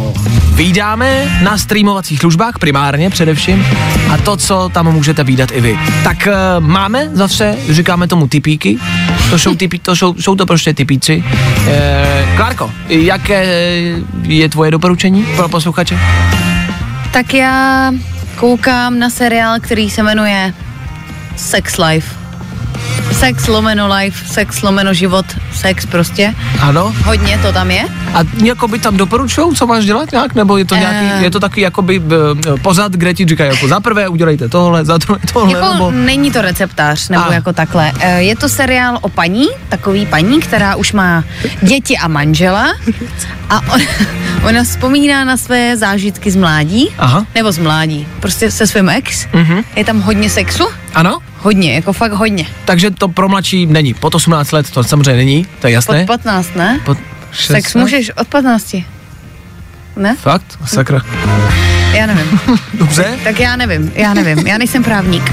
vydáme na streamovacích službách primárně především a to, co tam můžete výdat i vy. Tak uh, máme zase, říkáme tomu typíky, to jsou, typí, to jsou, jsou to prostě typíci. E, Klárko, jaké je tvoje doporučení pro posluchače? Tak já koukám na seriál, který se jmenuje Sex Life. Sex lomeno life, sex lomeno život, sex prostě. Ano. Hodně to tam je. A jako by tam doporučují, co máš dělat nějak, nebo je to nějaký, Eh. je to taky jakoby uh, pozad, kde ti říkají jako za prvé udělejte tohle, za druhé tohle, Jako nebo... není to receptář, nebo A. jako takhle. Eh, Je to seriál o paní, takový paní, která už má děti a manžela a on, ona vzpomíná na své zážitky z mládí, Aha. nebo z mládí, prostě se svým ex. Mhm. Je tam hodně sexu, Ano? hodně, jako fakt hodně. Takže to pro mladší není. Pod 18 let to samozřejmě není, to je jasné. Pod 15, ne? Pod Sex 16? můžeš od 15. Ne? Fakt? Sakra. Já nevím. Dobře, Tak já nevím, já nevím, já nejsem právník.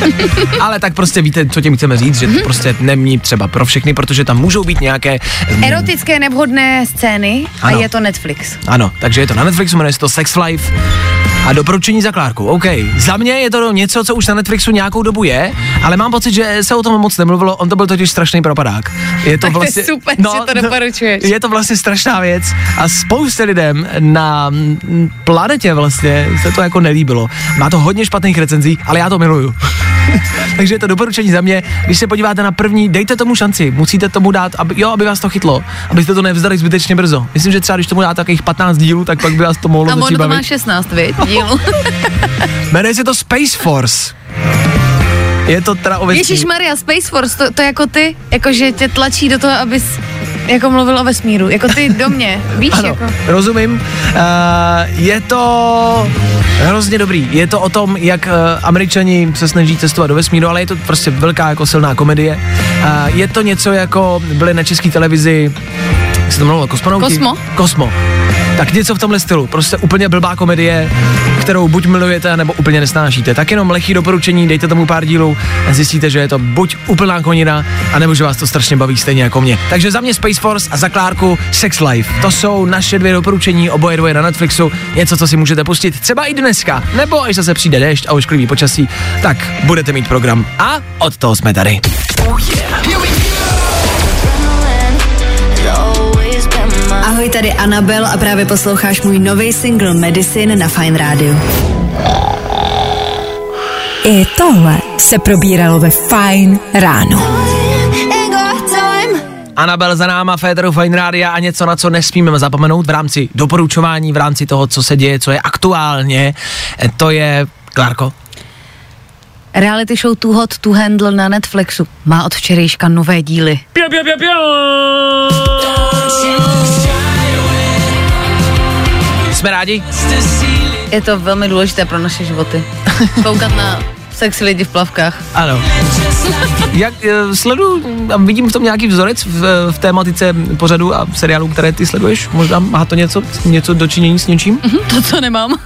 ale tak prostě víte, co tím chceme říct, že Mhm. to prostě není třeba pro všechny, protože tam můžou být nějaké... Erotické nevhodné scény a Ano. je to Netflix. Ano, takže je to na Netflixu, jmenuje se to Sex Life a doporučení za Klárku. OK, za mě je to něco, co už na Netflixu nějakou dobu je, ale mám pocit, že se o tom moc nemluvilo, on to byl totiž strašný propadák. Je to Tak to je vlastně, super, že to doporučuješ. Je to vlastně strašná věc a spoustě lidem na planetě vlastně se to jako nelíbilo. Má to hodně špatných recenzí, ale já to miluju. Takže je to doporučení za mě. Když se podíváte na první, dejte tomu šanci. Musíte tomu dát, aby, jo, aby vás to chytlo, abyste to nevzdali zbytečně brzo. Myslím, že třeba když tomu dáte takových 15 dílů, tak pak by vás to mohlo A ono to má bavit. 16, viď, dílu. Jmenuje se to Space Force. Je to teda o vesmíru. Ježíš Maria, Space Force, to, to jako ty, jako že tě tlačí do toho, abys jako mluvil o vesmíru, jako ty do mě, víš, Ano, jako. rozumím. Uh, je to hrozně dobrý. Je to o tom, jak uh, američani se snaží cestovat do vesmíru, ale je to prostě velká jako silná komedie. Uh, je to něco jako byly na české televizi, jak se to jmenovalo, Kosmonauti? Kosmo? Kosmo. Tak něco v tomhle stylu. Prostě úplně blbá komedie, kterou buď milujete, nebo úplně nesnášíte. Tak jenom lehký doporučení, dejte tomu pár dílů a zjistíte, že je to buď úplná konina, anebo že vás to strašně baví stejně jako mě. Takže za mě Space Force a za Klárku Sex Life. To jsou naše dvě doporučení, oboje dvoje na Netflixu. Něco, co si můžete pustit třeba i dneska, nebo až zase přijde déšť a ošklivý počasí, tak budete mít program. A od toho jsme tady. Ahoj, tady Anabel a právě posloucháš můj nový single Medicine na Fine Radio. I tohle se probíralo ve Fine ráno. Anabel za náma, Féteru Fine Rádia a něco, na co nesmíme zapomenout v rámci doporučování, v rámci toho, co se děje, co je aktuálně, eh, to je, Klárko, Reality show Too Hot to Handle na Netflixu má od včerejška nové díly. Pio, pio, pio, pio. Jsme rádi? Je to velmi důležité pro naše životy. Koukat na sexy lidi v plavkách. Ano. Jak uh, sleduju a vidím v tom nějaký vzorec v, v tématice pořadu a seriálu, které ty sleduješ? Možná má to něco, něco dočinění s něčím? Mhm, To, co nemám.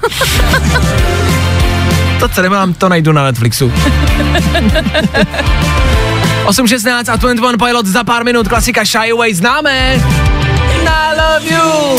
To, co nemám, to najdu na Netflixu. 8.16 a 21 Pilot za pár minut, klasika Shy Away známe. I love you.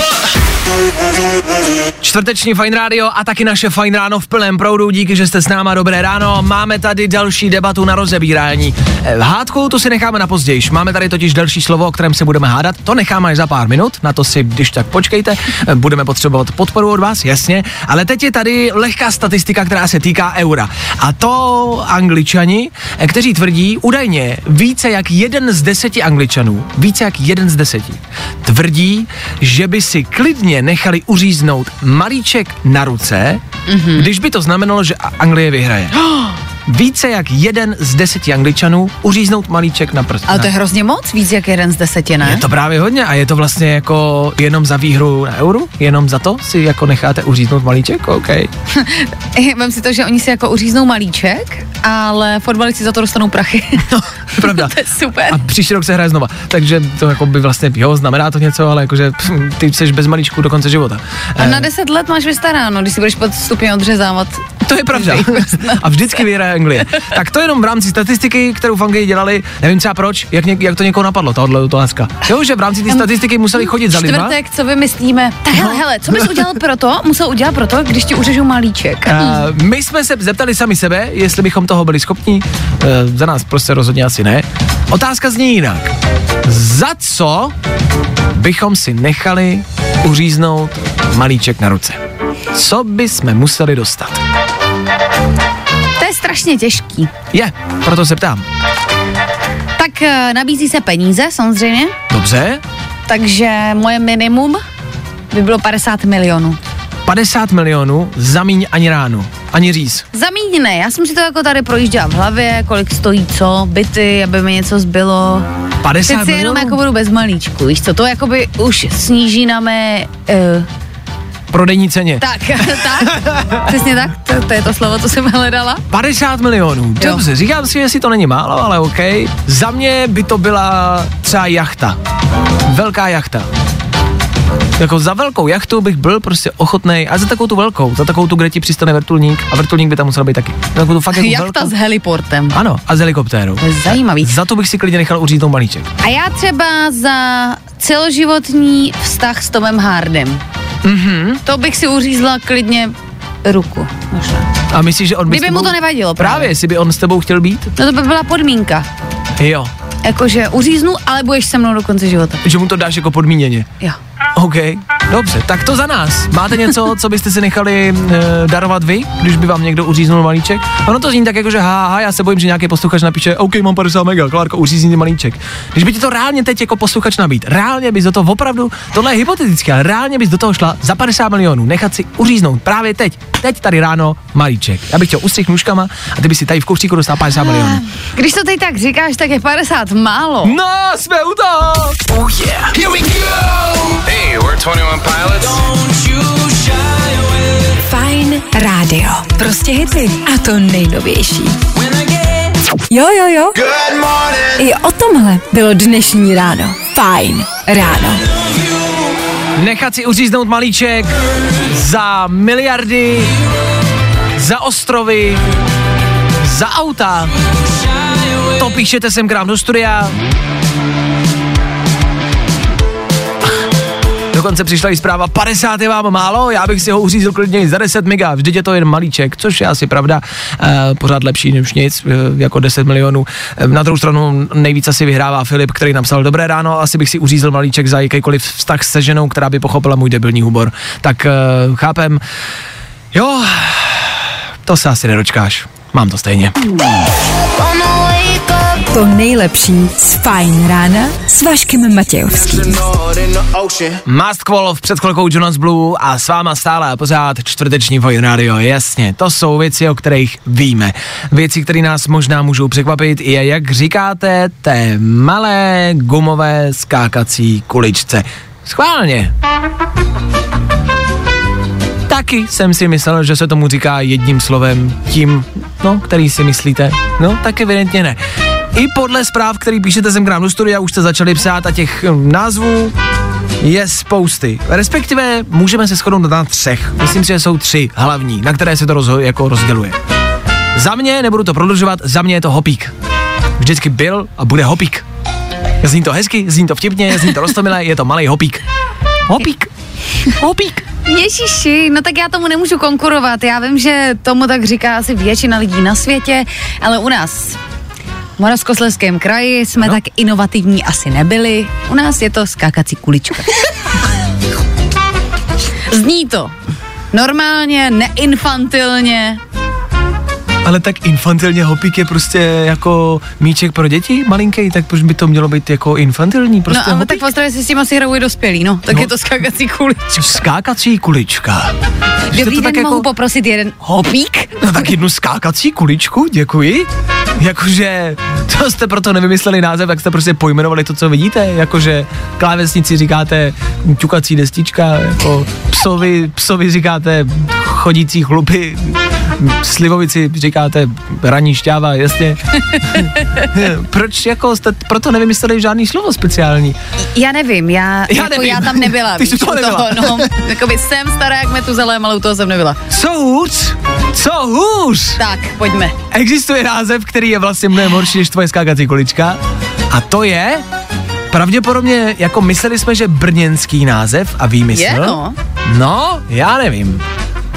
Čtvrteční Fine Radio a taky naše Fine Ráno v plném proudu. Díky, že jste s náma. Dobré ráno. Máme tady další debatu na rozebírání. Eh, Hádku tu si necháme na později. Máme tady totiž další slovo, o kterém se budeme hádat. To necháme až za pár minut. Na to si, když tak počkejte. Eh, Budeme potřebovat podporu od vás, jasně. Ale teď je tady lehká statistika, která se týká eura. A to angličani, eh, kteří tvrdí údajně více jak jeden z deseti angličanů, více jak jeden z deseti, tvrdí, že by si klidně nechali uříznout malíček na ruce, mm-hmm. když by to znamenalo, že Anglie vyhraje. Více jak jeden z deseti angličanů uříznout malíček na prst. Ale to je hrozně moc, víc jak jeden z deseti, ne? Je to právě hodně a je to vlastně jako jenom za výhru na euru? Jenom za to si jako necháte uříznout malíček? OK. Vem si to, že oni si jako uříznou malíček, ale fotbalisti za to dostanou prachy. Pravda. to je super. A příští rok se hraje znova. Takže to jako by vlastně, jo, znamená to něco, ale jakože pff, ty jsi bez malíčku do konce života. A na 10 let máš vystaráno, když si budeš postupně odřezávat. To je pravda. A vždycky vyhraje Anglie. Tak to jenom v rámci statistiky, kterou v Anglii dělali, nevím třeba proč, jak, něk, jak to někoho napadlo, tahle otázka. Jo, že v rámci té statistiky museli chodit za lidma. Čtvrtek, co vymyslíme? Tak hele, hele, co bys udělal proto, musel udělat proto, když ti uřežou malíček? Uh, my jsme se zeptali sami sebe, jestli bychom toho byli schopni. Uh, za nás prostě rozhodně asi ne. Otázka zní jinak. Za co bychom si nechali uříznout malíček na ruce? Co bychom museli dostat? Strašně těžký. Je, proto se ptám. Tak eh, nabízí se peníze, samozřejmě, Dobře, takže moje minimum by bylo 50 milionů. 50 milionů, zamíň ani ránu, ani říz. Zamíň ne, já jsem si to jako tady projížděla v hlavě, kolik stojí co, byty, aby mi něco zbylo. 50 Přeci jenom milionů? jako budu bez malíčku, víš co, to jakoby už sníží na mé... Uh, Prodejní ceně. tak, tak, přesně tak, to, to je to slovo, co jsem hledala. 50 milionů, dobře, říkám si, jestli to není málo, ale OK. Za mě by to byla třeba jachta. Velká jachta. Jako za velkou jachtu bych byl prostě ochotný, a za takovou tu velkou, za takovou tu, kde ti přistane vrtulník a vrtulník by tam musel být taky. Za takovou tu fakt jako Jachta velkou. s heliportem. Ano, a s helikoptérou. To je zajímavý. Za to bych si klidně nechal uříznout malíček. A já třeba za celoživotní vztah s Tomem Hardem. Mhm. To bych si uřízla klidně ruku, možná. A myslíš, že on by Kdyby mu tebou- to nevadilo právě. Právě, jestli by on s tebou chtěl být? No to by byla podmínka. Jo. Jakože uříznu, ale budeš se mnou do konce života. Že mu to dáš jako podmíněně. Jo. OK, dobře, tak to za nás. Máte něco, co byste si nechali e, darovat vy, když by vám někdo uříznul malíček? Ono to zní tak jako, že ha, ha, já se bojím, že nějaký posluchač napíše, OK, mám 50 mega, Klárko, uřízni malíček. Když by ti to reálně teď jako posluchač nabít, reálně bys do toho opravdu, tohle je hypotetické, ale reálně bys do toho šla za 50 milionů, nechat si uříznout právě teď, teď tady ráno malíček. Já bych chtěl ustřih nůžkama a ty by si tady v kufříku dostal 50 milionů. Když to teď tak říkáš, tak je 50 málo. No, jsme u toho! Oh yeah. Here we go. Hey, we're 21 Pilots. Don't you shy away. Fajn rádio. Prostě hity. A to nejnovější. Jo, jo, jo. Good morning. I o tomhle bylo dnešní ráno. Fajn ráno. nechat si uříznout malíček za miliardy, za ostrovy, za auta. To píšete sem k nám do studia. Dokonce přišla i zpráva, 50 je vám málo, já bych si ho uřízl klidně za 10 mega, vždyť je to jen malíček, což je asi pravda, e, pořád lepší než nic, e, jako 10 milionů. E, na druhou stranu nejvíc asi vyhrává Filip, který napsal, dobré ráno, asi bych si uřízl malíček za jakýkoliv vztah se ženou, která by pochopila můj debilní humor. Tak e, chápem, jo, to se asi nedočkáš, mám to stejně. To nejlepší z Fajn rána s Vaškem Matějovským. Qual před chvilkou Jonas Blue a s váma stále a pořád čtvrteční Vojn Radio, jasně, to jsou věci, o kterých víme. Věci, které nás možná můžou překvapit, je, jak říkáte, té malé gumové skákací kuličce. Schválně. Taky jsem si myslel, že se tomu říká jedním slovem, tím, no, který si myslíte. No, tak evidentně ne. I podle zpráv, který píšete sem k nám do studia, už jste začali psát a těch hm, názvů je spousty. Respektive můžeme se shodnout na třech. Myslím si, že jsou tři hlavní, na které se to rozho- jako rozděluje. Za mě, nebudu to prodlužovat, za mě je to hopík. Vždycky byl a bude hopík. Zní to hezky, zní to vtipně, zní to rostomilé, je to malý hopík. Hopík. Hopík. Ježiši, no tak já tomu nemůžu konkurovat. Já vím, že tomu tak říká asi většina lidí na světě, ale u nás Moravskoslezském kraji jsme no. tak inovativní asi nebyli. U nás je to skákací kulička. Zní to normálně, neinfantilně, Ale tak infantilně hopík je prostě jako míček pro děti malinký, tak proč by to mělo být jako infantilní? Prostě no ale hopík? tak v Ostravě si s tím asi hrajou i dospělí, no. Tak No. je to skákací kulička. Skákací kulička. Dobrý to den, tak mohu jako- poprosit jeden hopík? No tak jednu skákací kuličku, děkuji. Jakože, to jste proto nevymysleli název, tak jste prostě pojmenovali to, co vidíte. Jakože klávesnici říkáte ťukací destička, jako psovi, psovi říkáte chodící chlupy, slivovici říkáte ranní šťáva, jasně. Proč jako jste proto nevymysleli žádný slovo speciální? Já nevím, já, Já jako nevím. já tam nebyla. Ty víš, toho nebyla. no, jakoby jsem stará jak Metuzalem, ale u toho jsem nebyla. Co hůř? Co hůř? Tak, pojďme. Existuje název, který je vlastně mnohem horší než tvoje skákací kulička a to je pravděpodobně, jako mysleli jsme, že brněnský název a výmysl. Je, no. No, já nevím.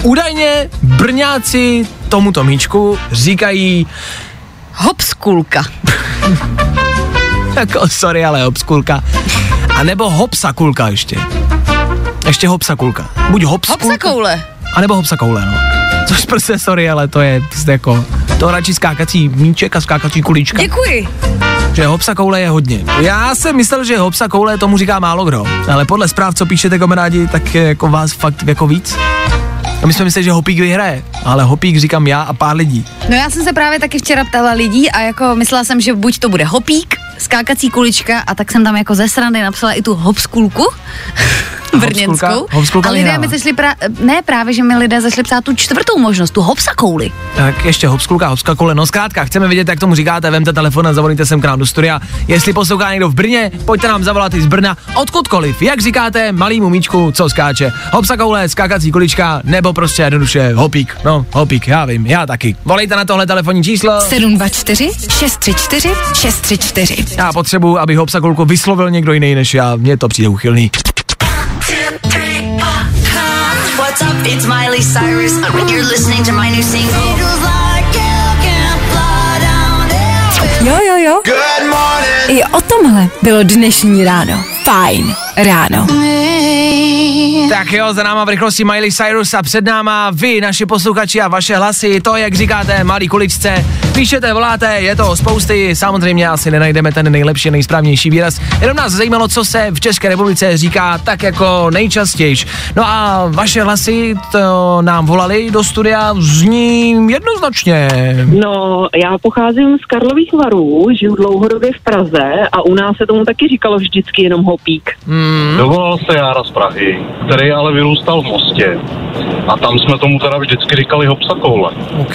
Údajně Brňáci tomuto míčku říkají Hopskulka. jako sorry, ale hopskulka. A nebo hopsakulka ještě. Ještě hopsakulka. Buď hopskulka. Hopsakoule. A nebo hopsakoule, no. Což prostě sorry, ale to je prostě jako to radši skákací míček a skákací kulička. Děkuji. že hopsa koule je hodně. Já jsem myslel, že hopsa koule tomu říká málo kdo, ale podle zpráv, co píšete kamarádi, tak je jako vás fakt jako víc. A my jsme mysleli, že hopík vyhraje, ale hopík říkám já a pár lidí. No já jsem se právě taky včera ptala lidí a jako myslela jsem, že buď to bude hopík, skákací kulička a tak jsem tam jako ze srandy napsala i tu hopskulku. Brněnskou. hopskulka a lidé mi zašli pra- ne právě, že mi lidé zašli psát tu čtvrtou možnost, tu hopsakouli. Tak ještě hopskulka, hopska koule. No zkrátka, chceme vidět, jak tomu říkáte, vemte telefon a zavolíte sem k nám do studia. Jestli poslouchá někdo v Brně, pojďte nám zavolat i z Brna, odkudkoliv. Jak říkáte malýmu míčku, co skáče? Hopsa koule, skákací kulička, nebo prostě jednoduše hopík. No, hopík, já vím, já taky. Volejte na tohle telefonní číslo. 724 634 634. Já potřebuji, aby hopsa kulku vyslovil někdo jiný než já. Mně to přijde uchylný. What's up? It's Miley Cyrus. You're listening to my new single. Jo, jo, jo. Good morning. I o tomhle bylo dnešní ráno. Fajn ráno. Tak jo, za náma v rychlosti Miley Cyrus a před náma vy, naši posluchači a vaše hlasy, to, jak říkáte, malý kuličce, píšete, voláte, je to spousty, samozřejmě asi nenajdeme ten nejlepší, nejsprávnější výraz, jenom nás zajímalo, co se v České republice říká tak jako nejčastější. No a vaše hlasy to nám volali do studia, zní jednoznačně. No, já pocházím z Karlových varů, žiju dlouhodobě v Praze a u nás se tomu taky říkalo vždycky jenom hopík. Hmm. Dovolal se Jára z Prahy, který ale vyrůstal v Mostě. A tam jsme tomu teda vždycky říkali hopsakoule. OK.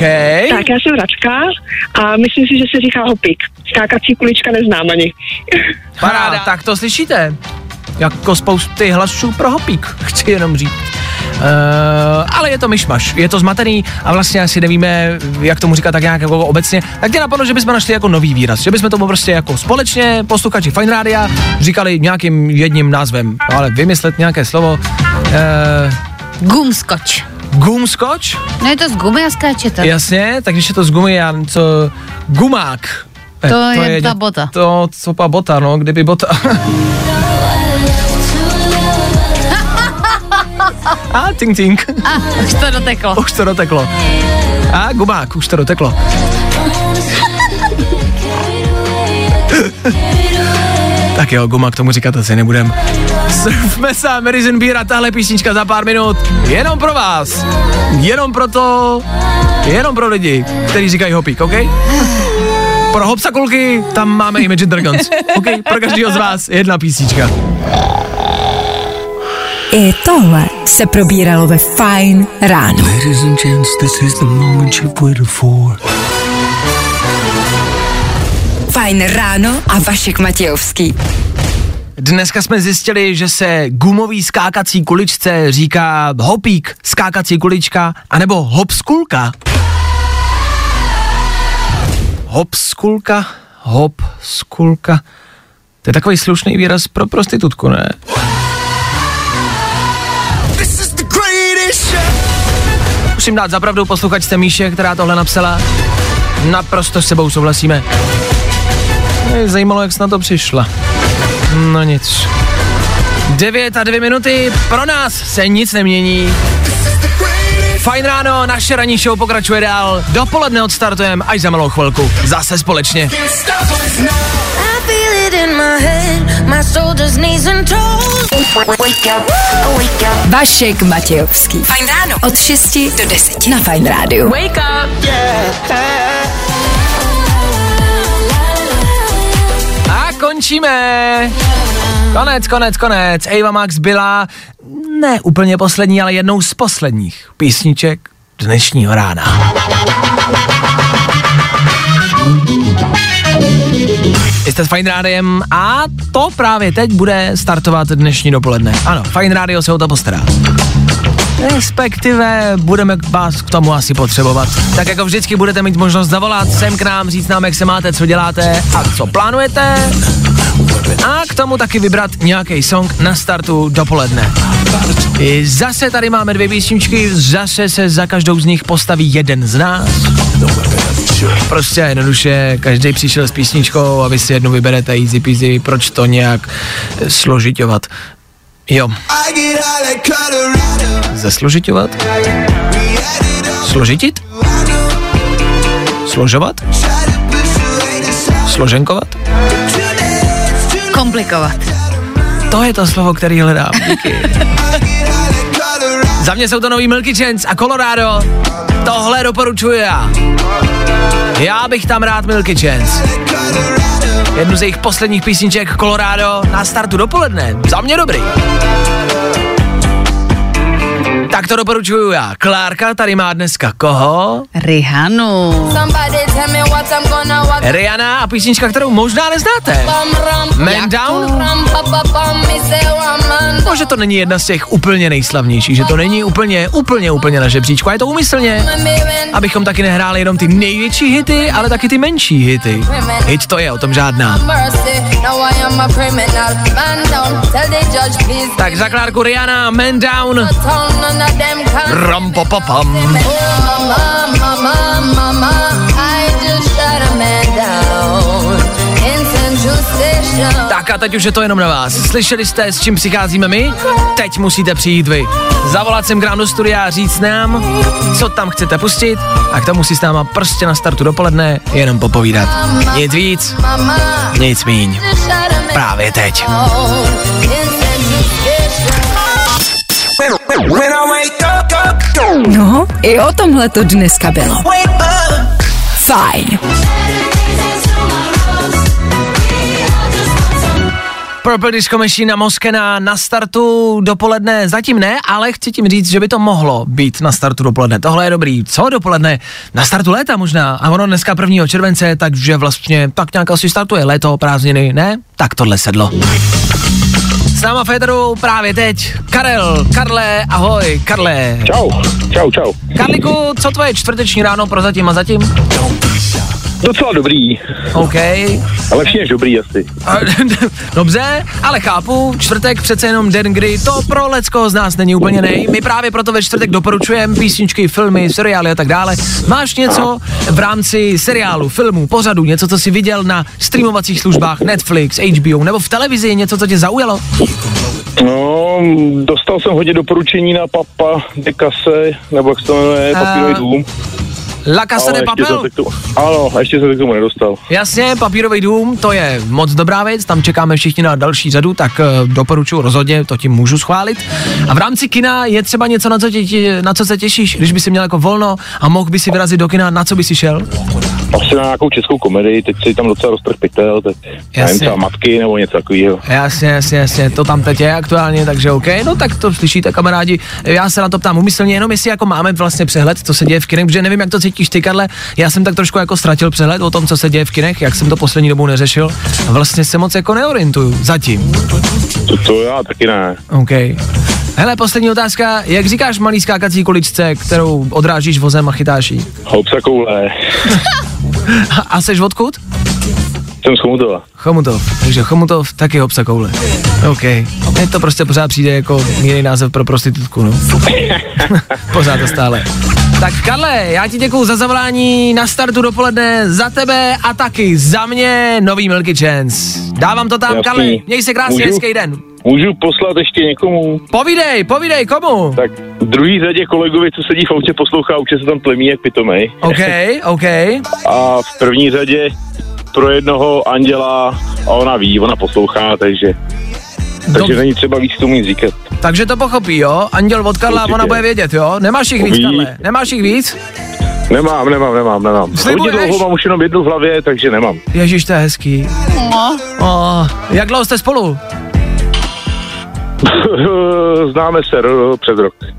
Tak já jsem Radka a myslím si, že se říká hopík. Skákací kulička neznám ani. Paráda, tak to slyšíte. Jako spousty hlasů pro hopík, chci jenom říct. Uh, ale je to myšmaš, je to zmatený a vlastně asi nevíme, jak tomu říkat tak nějak jako obecně. Tak tě napadlo, že bychom našli jako nový výraz, že bychom tomu prostě jako společně posluchači Fine Rádia říkali nějakým jedním názvem, no, ale vymyslet nějaké slovo. Uh, Gumskoč. Gumskoč? No je to z gumy a skáče to. Jasně, tak když je to z gumy, já co, gumák. Eh, To je ta bota. To, co pa bota, no, kdyby bota. A ting ting. A, už to doteklo. Už to doteklo. A gumák, už to doteklo. tak jo, gumák tomu říkat asi nebudem. Surf Mesa, Medicine Beer a tahle písnička za pár minut. Jenom pro vás. Jenom pro to, jenom pro lidi, kteří říkají hopík, OK? Pro hopsakulky tam máme Imagine Dragons. OK, pro každého z vás jedna písnička. I tohle se probíralo ve Fine ráno. Ladies and gents, this is the moment you've waited for. Fajn ráno a Vašek Matějovský. Dneska jsme zjistili, že se gumový skákací kuličce říká hopík, skákací kulička, anebo hopskulka. Hopskulka, hopskulka. To je takový slušný výraz pro prostitutku, ne? Musím dát zapravdu posluchačce Míše, která tohle napsala. Naprosto s sebou souhlasíme. Mě zajímalo, jak jsi na to přišla. No nic. 9 a 2 minuty, pro nás se nic nemění. Fajn ráno, naše ranní show pokračuje dál. Dopoledne odstartujeme až za malou chvilku. Zase společně. Vašek Matějovský. Fajn ráno. Od 6 do 10 na Fajn rádiu. Wake up. A končíme. Konec, konec, konec. Ava Max byla ne úplně poslední, ale jednou z posledních písniček dnešního rána. Jste s Fine Rádiem a to právě teď bude startovat dnešní dopoledne. Ano, Fine Radio se o to postará. Respektive budeme vás k tomu asi potřebovat. Tak jako vždycky budete mít možnost zavolat sem k nám, říct nám, jak se máte, co děláte a co plánujete. A k tomu taky vybrat nějaký song na startu dopoledne. I zase tady máme dvě písničky, zase se za každou z nich postaví jeden z nás. Prostě jednoduše, každý přišel s písničkou a vy si jednu vyberete easy peasy, proč to nějak složitovat. Jo. Zesložitovat? Složitit? Složovat? Složenkovat? Komplikovat. To je to slovo, který hledám. Díky. Za mě jsou to nový Milky Chance a Colorado. Tohle doporučuji já. Já bych tam rád Milky Chance. Jednu z jejich posledních písniček Colorado na startu dopoledne. Za mě dobrý. Tak to doporučuju já. Klárka tady má dneska koho? Rihanu. Rihanna a písnička, kterou možná neznáte. Man Down? Možná to není jedna z těch úplně nejslavnějších, že to není úplně, úplně, úplně na žebříčku. A je to úmyslně, abychom taky nehráli jenom ty největší hity, ale taky ty menší hity. Hit to je, o tom žádná. Tak za Klárku Rihanna, Man Down. Ram pa pa pam. Tak a teď už je to jenom na vás. Slyšeli jste, s čím přicházíme my? Teď musíte přijít vy. Zavolat sem k nám do studia a říct nám, co tam chcete pustit a k tomu si s náma prostě na startu dopoledne jenom popovídat. Nic víc, nic míň. Právě teď. No, i o tomhle to dneska bylo. Fajn. Purple Disco Machine a Moskena na startu dopoledne zatím ne, ale chci tím říct, že by to mohlo být na startu dopoledne. Tohle je dobrý. Co dopoledne? Na startu léta možná. A ono dneska 1. července, takže vlastně tak nějak asi startuje léto, prázdniny, ne? Tak tohle sedlo. S náma Féteru právě teď Karel, Karle, ahoj, Karle. Čau, čau, čau. Karliku, co tvoje čtvrteční ráno prozatím a zatím? Docela dobrý. OK. Lepší než dobrý asi. Dobře, ale chápu, čtvrtek přece jenom den, kdy to pro lecko z nás není úplně nej. My právě proto ve čtvrtek doporučujeme písničky, filmy, seriály a tak dále. Máš něco v rámci seriálu, filmu, pořadu, něco, co jsi viděl na streamovacích službách Netflix, HBO nebo v televizi, něco, co tě zaujalo? No, dostal jsem hodně doporučení na Papa de Case, nebo jak se to jmenuje, papírový dům. La Casa de ještě Papel? k tomu, ano, ještě se k tomu nedostal. Jasně, papírový dům, to je moc dobrá věc, tam čekáme všichni na další řadu, tak uh, doporučuji rozhodně, to ti můžu schválit. A v rámci kina je třeba něco, na co, tě, tě- na co se těšíš, když by si měl jako volno a mohl by si vyrazit do kina, na co by si šel? Asi na nějakou českou komedii, teď si tam docela roztrh pytel, nevím, Jasně. třeba matky nebo něco takového. Jasně, jasně, jasně, to tam teď je aktuálně, takže OK, no tak to slyšíte kamarádi, já se na to ptám umyslně, jenom jestli jako máme vlastně přehled, co se děje v kinech, protože nevím, jak to cítíš ty, Karle, já jsem tak trošku jako ztratil přehled o tom, co se děje v kinech, jak jsem to poslední dobou neřešil a vlastně se moc jako neorientuju, zatím. To, to já taky ne. OK. Hele, poslední otázka. Jak říkáš malý skákací kuličce, kterou odrážíš vozem a chytáš jí? Hopsa koule. A seš odkud? Jsem z Chomutova. Chomutov. Takže Chomutov taky hopsa koule. OK. Mně to prostě pořád přijde jako jiný název pro prostitutku, no. pořád to stále. Tak Karle, já ti děkuju za zavolání na startu dopoledne, za tebe a taky za mě nový Milky Chance. Dávám to tam, Jasný. Karle, měj se krásně, hezký den. Můžu poslat ještě někomu? Povídej, povídej, komu? Tak v druhý řadě kolegovi, co sedí v autě, poslouchá, určitě se tam plemí jak pitomej. OK, OK. A v první řadě pro jednoho anděla a ona ví, ona poslouchá, takže takže není třeba víc tomu nic říkat. Takže to pochopí, jo? Anděl od Karla, Určitě. ona bude vědět, jo? Nemáš jich víc, Ví. Karle? Nemáš jich víc? Nemám, nemám, nemám, nemám. Hodně dlouho mám už jenom jednu v hlavě, takže nemám. Ježíš, to je hezký. Oh, jak dlouho jste spolu? Známe se ro- přes rok.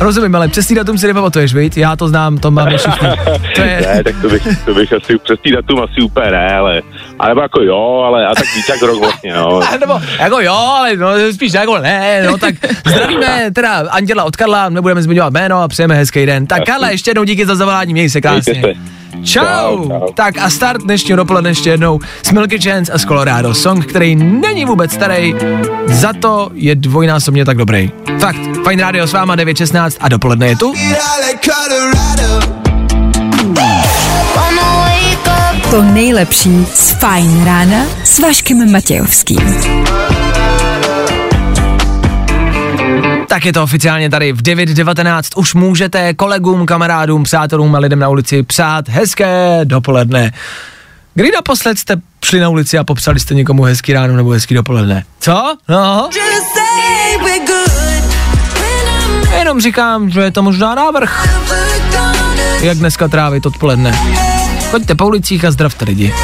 Rozumím, ale přesný datum si nepamatuješ, viď? Já to znám, to máme všichni. To je... Ne, tak to bych, to bych asi přes tý datum asi úplně ne, ale, ale nebo jako jo, ale a tak víc jak rok vlastně, no. Nebo jako jo, ale no, spíš jako ne, no tak zdravíme teda Anděla od Karla, nebudeme zmiňovat jméno a přejeme hezký den. Tak Karla, ještě jednou díky za zavolání, měj se krásně. Mějte se. Čau. Čau, čau. Tak a start dnešního dopoledne ještě jednou s Milky Chance a s Colorado. Song, který není vůbec starý, za to je dvojnásobně tak dobrý. Fakt, Fajn rádio s váma 9.16 a dopoledne je tu. To nejlepší z Fajn rána s Vaškem Matějovským. Tak je to oficiálně tady v 9.19. Už můžete kolegům, kamarádům, přátelům a lidem na ulici přát hezké dopoledne. Kdy naposled jste šli na ulici a popřali jste někomu hezký ráno nebo hezký dopoledne? Co? No? Jenom říkám, že je to možná návrh. Jak dneska trávit odpoledne. Choďte po ulicích a zdravte lidi.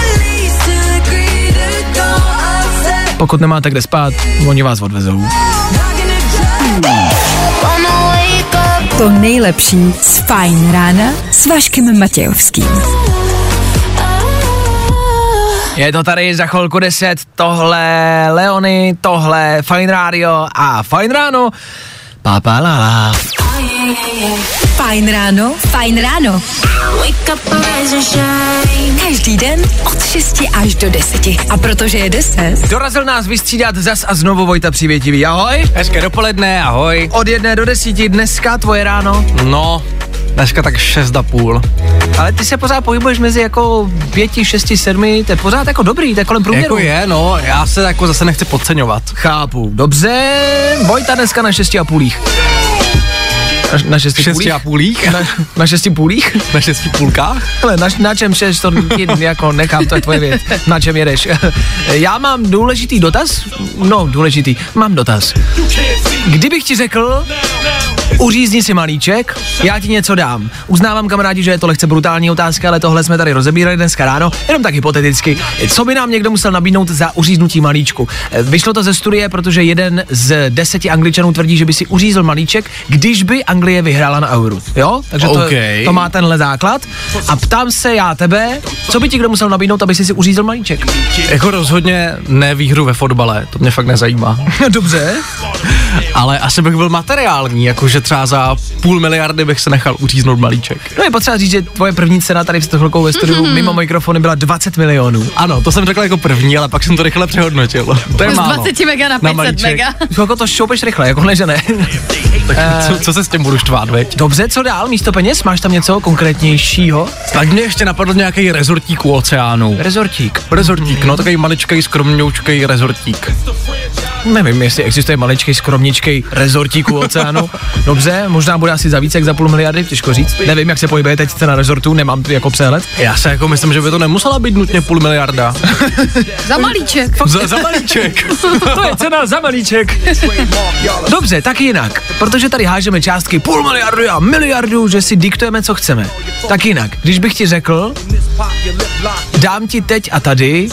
Pokud nemáte kde spát, oni vás odvezou. To nejlepší z Fajn rána s Vaškem Matějovským. Je to tady za chvilku 10, tohle Leony, tohle Fine Radio a Fine Ráno. Papa la la. Fajn ráno, fajn ráno. Každý den od 6 až do 10. A protože je 10, Dorazil nás vystřídat zas a znovu Vojta Přivětivý. Ahoj. Hezké dopoledne, ahoj. Od jedné do desíti dneska tvoje ráno. No, dneska tak šest a půl. Ale ty se pořád pohybuješ mezi jako pěti, šesti, sedmi, to je pořád jako dobrý, to je kolem průměru. Jako je, no, já se jako zase nechci podceňovat. Chápu, dobře. Vojta dneska na šesti a půlích. Na, na šesti, Šesti půlích? a půlích? Na, na šesti půlích? Na šesti půlkách? Ale na, na čem šeš, to jako nechám, to je tvoje věc. Na čem jedeš? Já mám důležitý dotaz? No, důležitý. Mám dotaz. Kdybych ti řekl, uřízni si malíček, já ti něco dám. Uznávám kamarádi, že je to lehce brutální otázka, ale tohle jsme tady rozebírali dneska ráno, jenom tak hypoteticky. Co by nám někdo musel nabídnout za uříznutí malíčku? Vyšlo to ze studie, protože jeden z deseti angličanů tvrdí, že by si uřízl malíček, když by Anglie vyhrála na euru. Jo? Takže to, OK. to má tenhle základ. A ptám se já tebe, co by ti kdo musel nabídnout, aby si si uřízl malíček? Jako rozhodně ne výhru ve fotbale, to mě fakt nezajímá. Dobře. Ale asi bych byl materiální, jakože třeba za půl miliardy bych se nechal uříznout malíček. No je potřeba říct, že tvoje první cena tady v chvilkou ve studiu Mhm. mimo mikrofony byla 20 milionů. Ano, to jsem řekl jako první, ale pak jsem to rychle přehodnotil. To je Z málo. 20 mega na 500 malíček. mega. Jako to šoupeš rychle, jako ne, že ne. Tak Eh, co, co se s tím budu štvát, veď? Dobře, co dál? Místo peněz? Máš tam něco konkrétnějšího? Tak mě ještě napadl nějaký rezortík u oceánu. Rezortík. Rezortík, no takový maličkej, skromňoučkej rezortík. Nevím, jestli existuje maličký, skromničký rezortík u oceánu. Dobře, možná bude asi za více jak za půl miliardy, těžko říct. Nevím, jak se pohybuje teď cena rezortu, nemám jako přehled. Já se jako myslím, že by to nemusela být nutně půl miliarda. Za malíček. za, za malíček. to je cena za malíček. Dobře, tak jinak, protože tady hážeme částky půl miliardu a miliardu, že si diktujeme, co chceme. Tak jinak, když bych ti řekl, dám ti teď a tady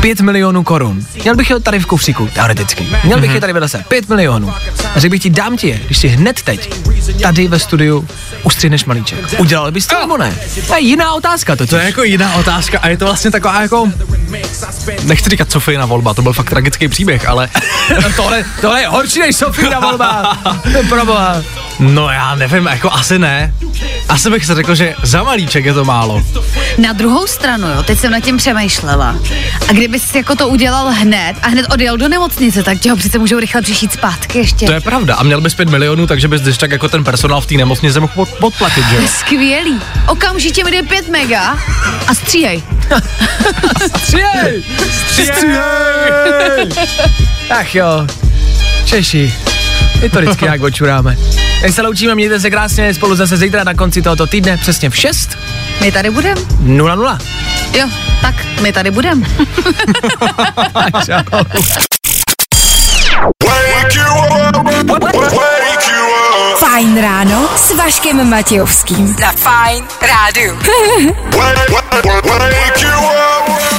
5 milionů korun. Měl bych je tady v kufříku, teoreticky. Měl bych je tady vedle se, 5 milionů. A řekl bych ti, dám ti je, když si hned teď tady ve studiu ustřihneš malíček. Udělal bys to nebo ne? To je jiná otázka to. To je jako jiná otázka a je to vlastně taková jako... Nechci říkat Sofijna volba, to byl fakt tragický příběh, ale... tohle, tohle je horší než Sofína volba. Proboha. No já nevím, jako asi ne. Asi bych se řekl, že za malíček je to málo. Na druhou stranu, jo, teď jsem nad tím přemýšlela. A kdybys jako to udělal hned a hned odjel do nemocnice, tak tě ho přece můžou rychle přišít zpátky ještě. To je pravda. A měl bys 5 milionů, takže bys když tak jako ten personál v té nemocnici mohl pod- podplatit, že jo? Skvělý. Okamžitě mi dej 5 mega a stříhej. Stříhej! Stříhej! Ach jo, Češi, my to vždycky nějak očuráme. Tak se loučíme, mějte se krásně, spolu zase zítra na konci tohoto týdne, přesně v 6 My tady budem. 0 Jo, tak my tady budem. Čau. Fajn ráno s Vaškem Matějovským. Za Fajn rádu.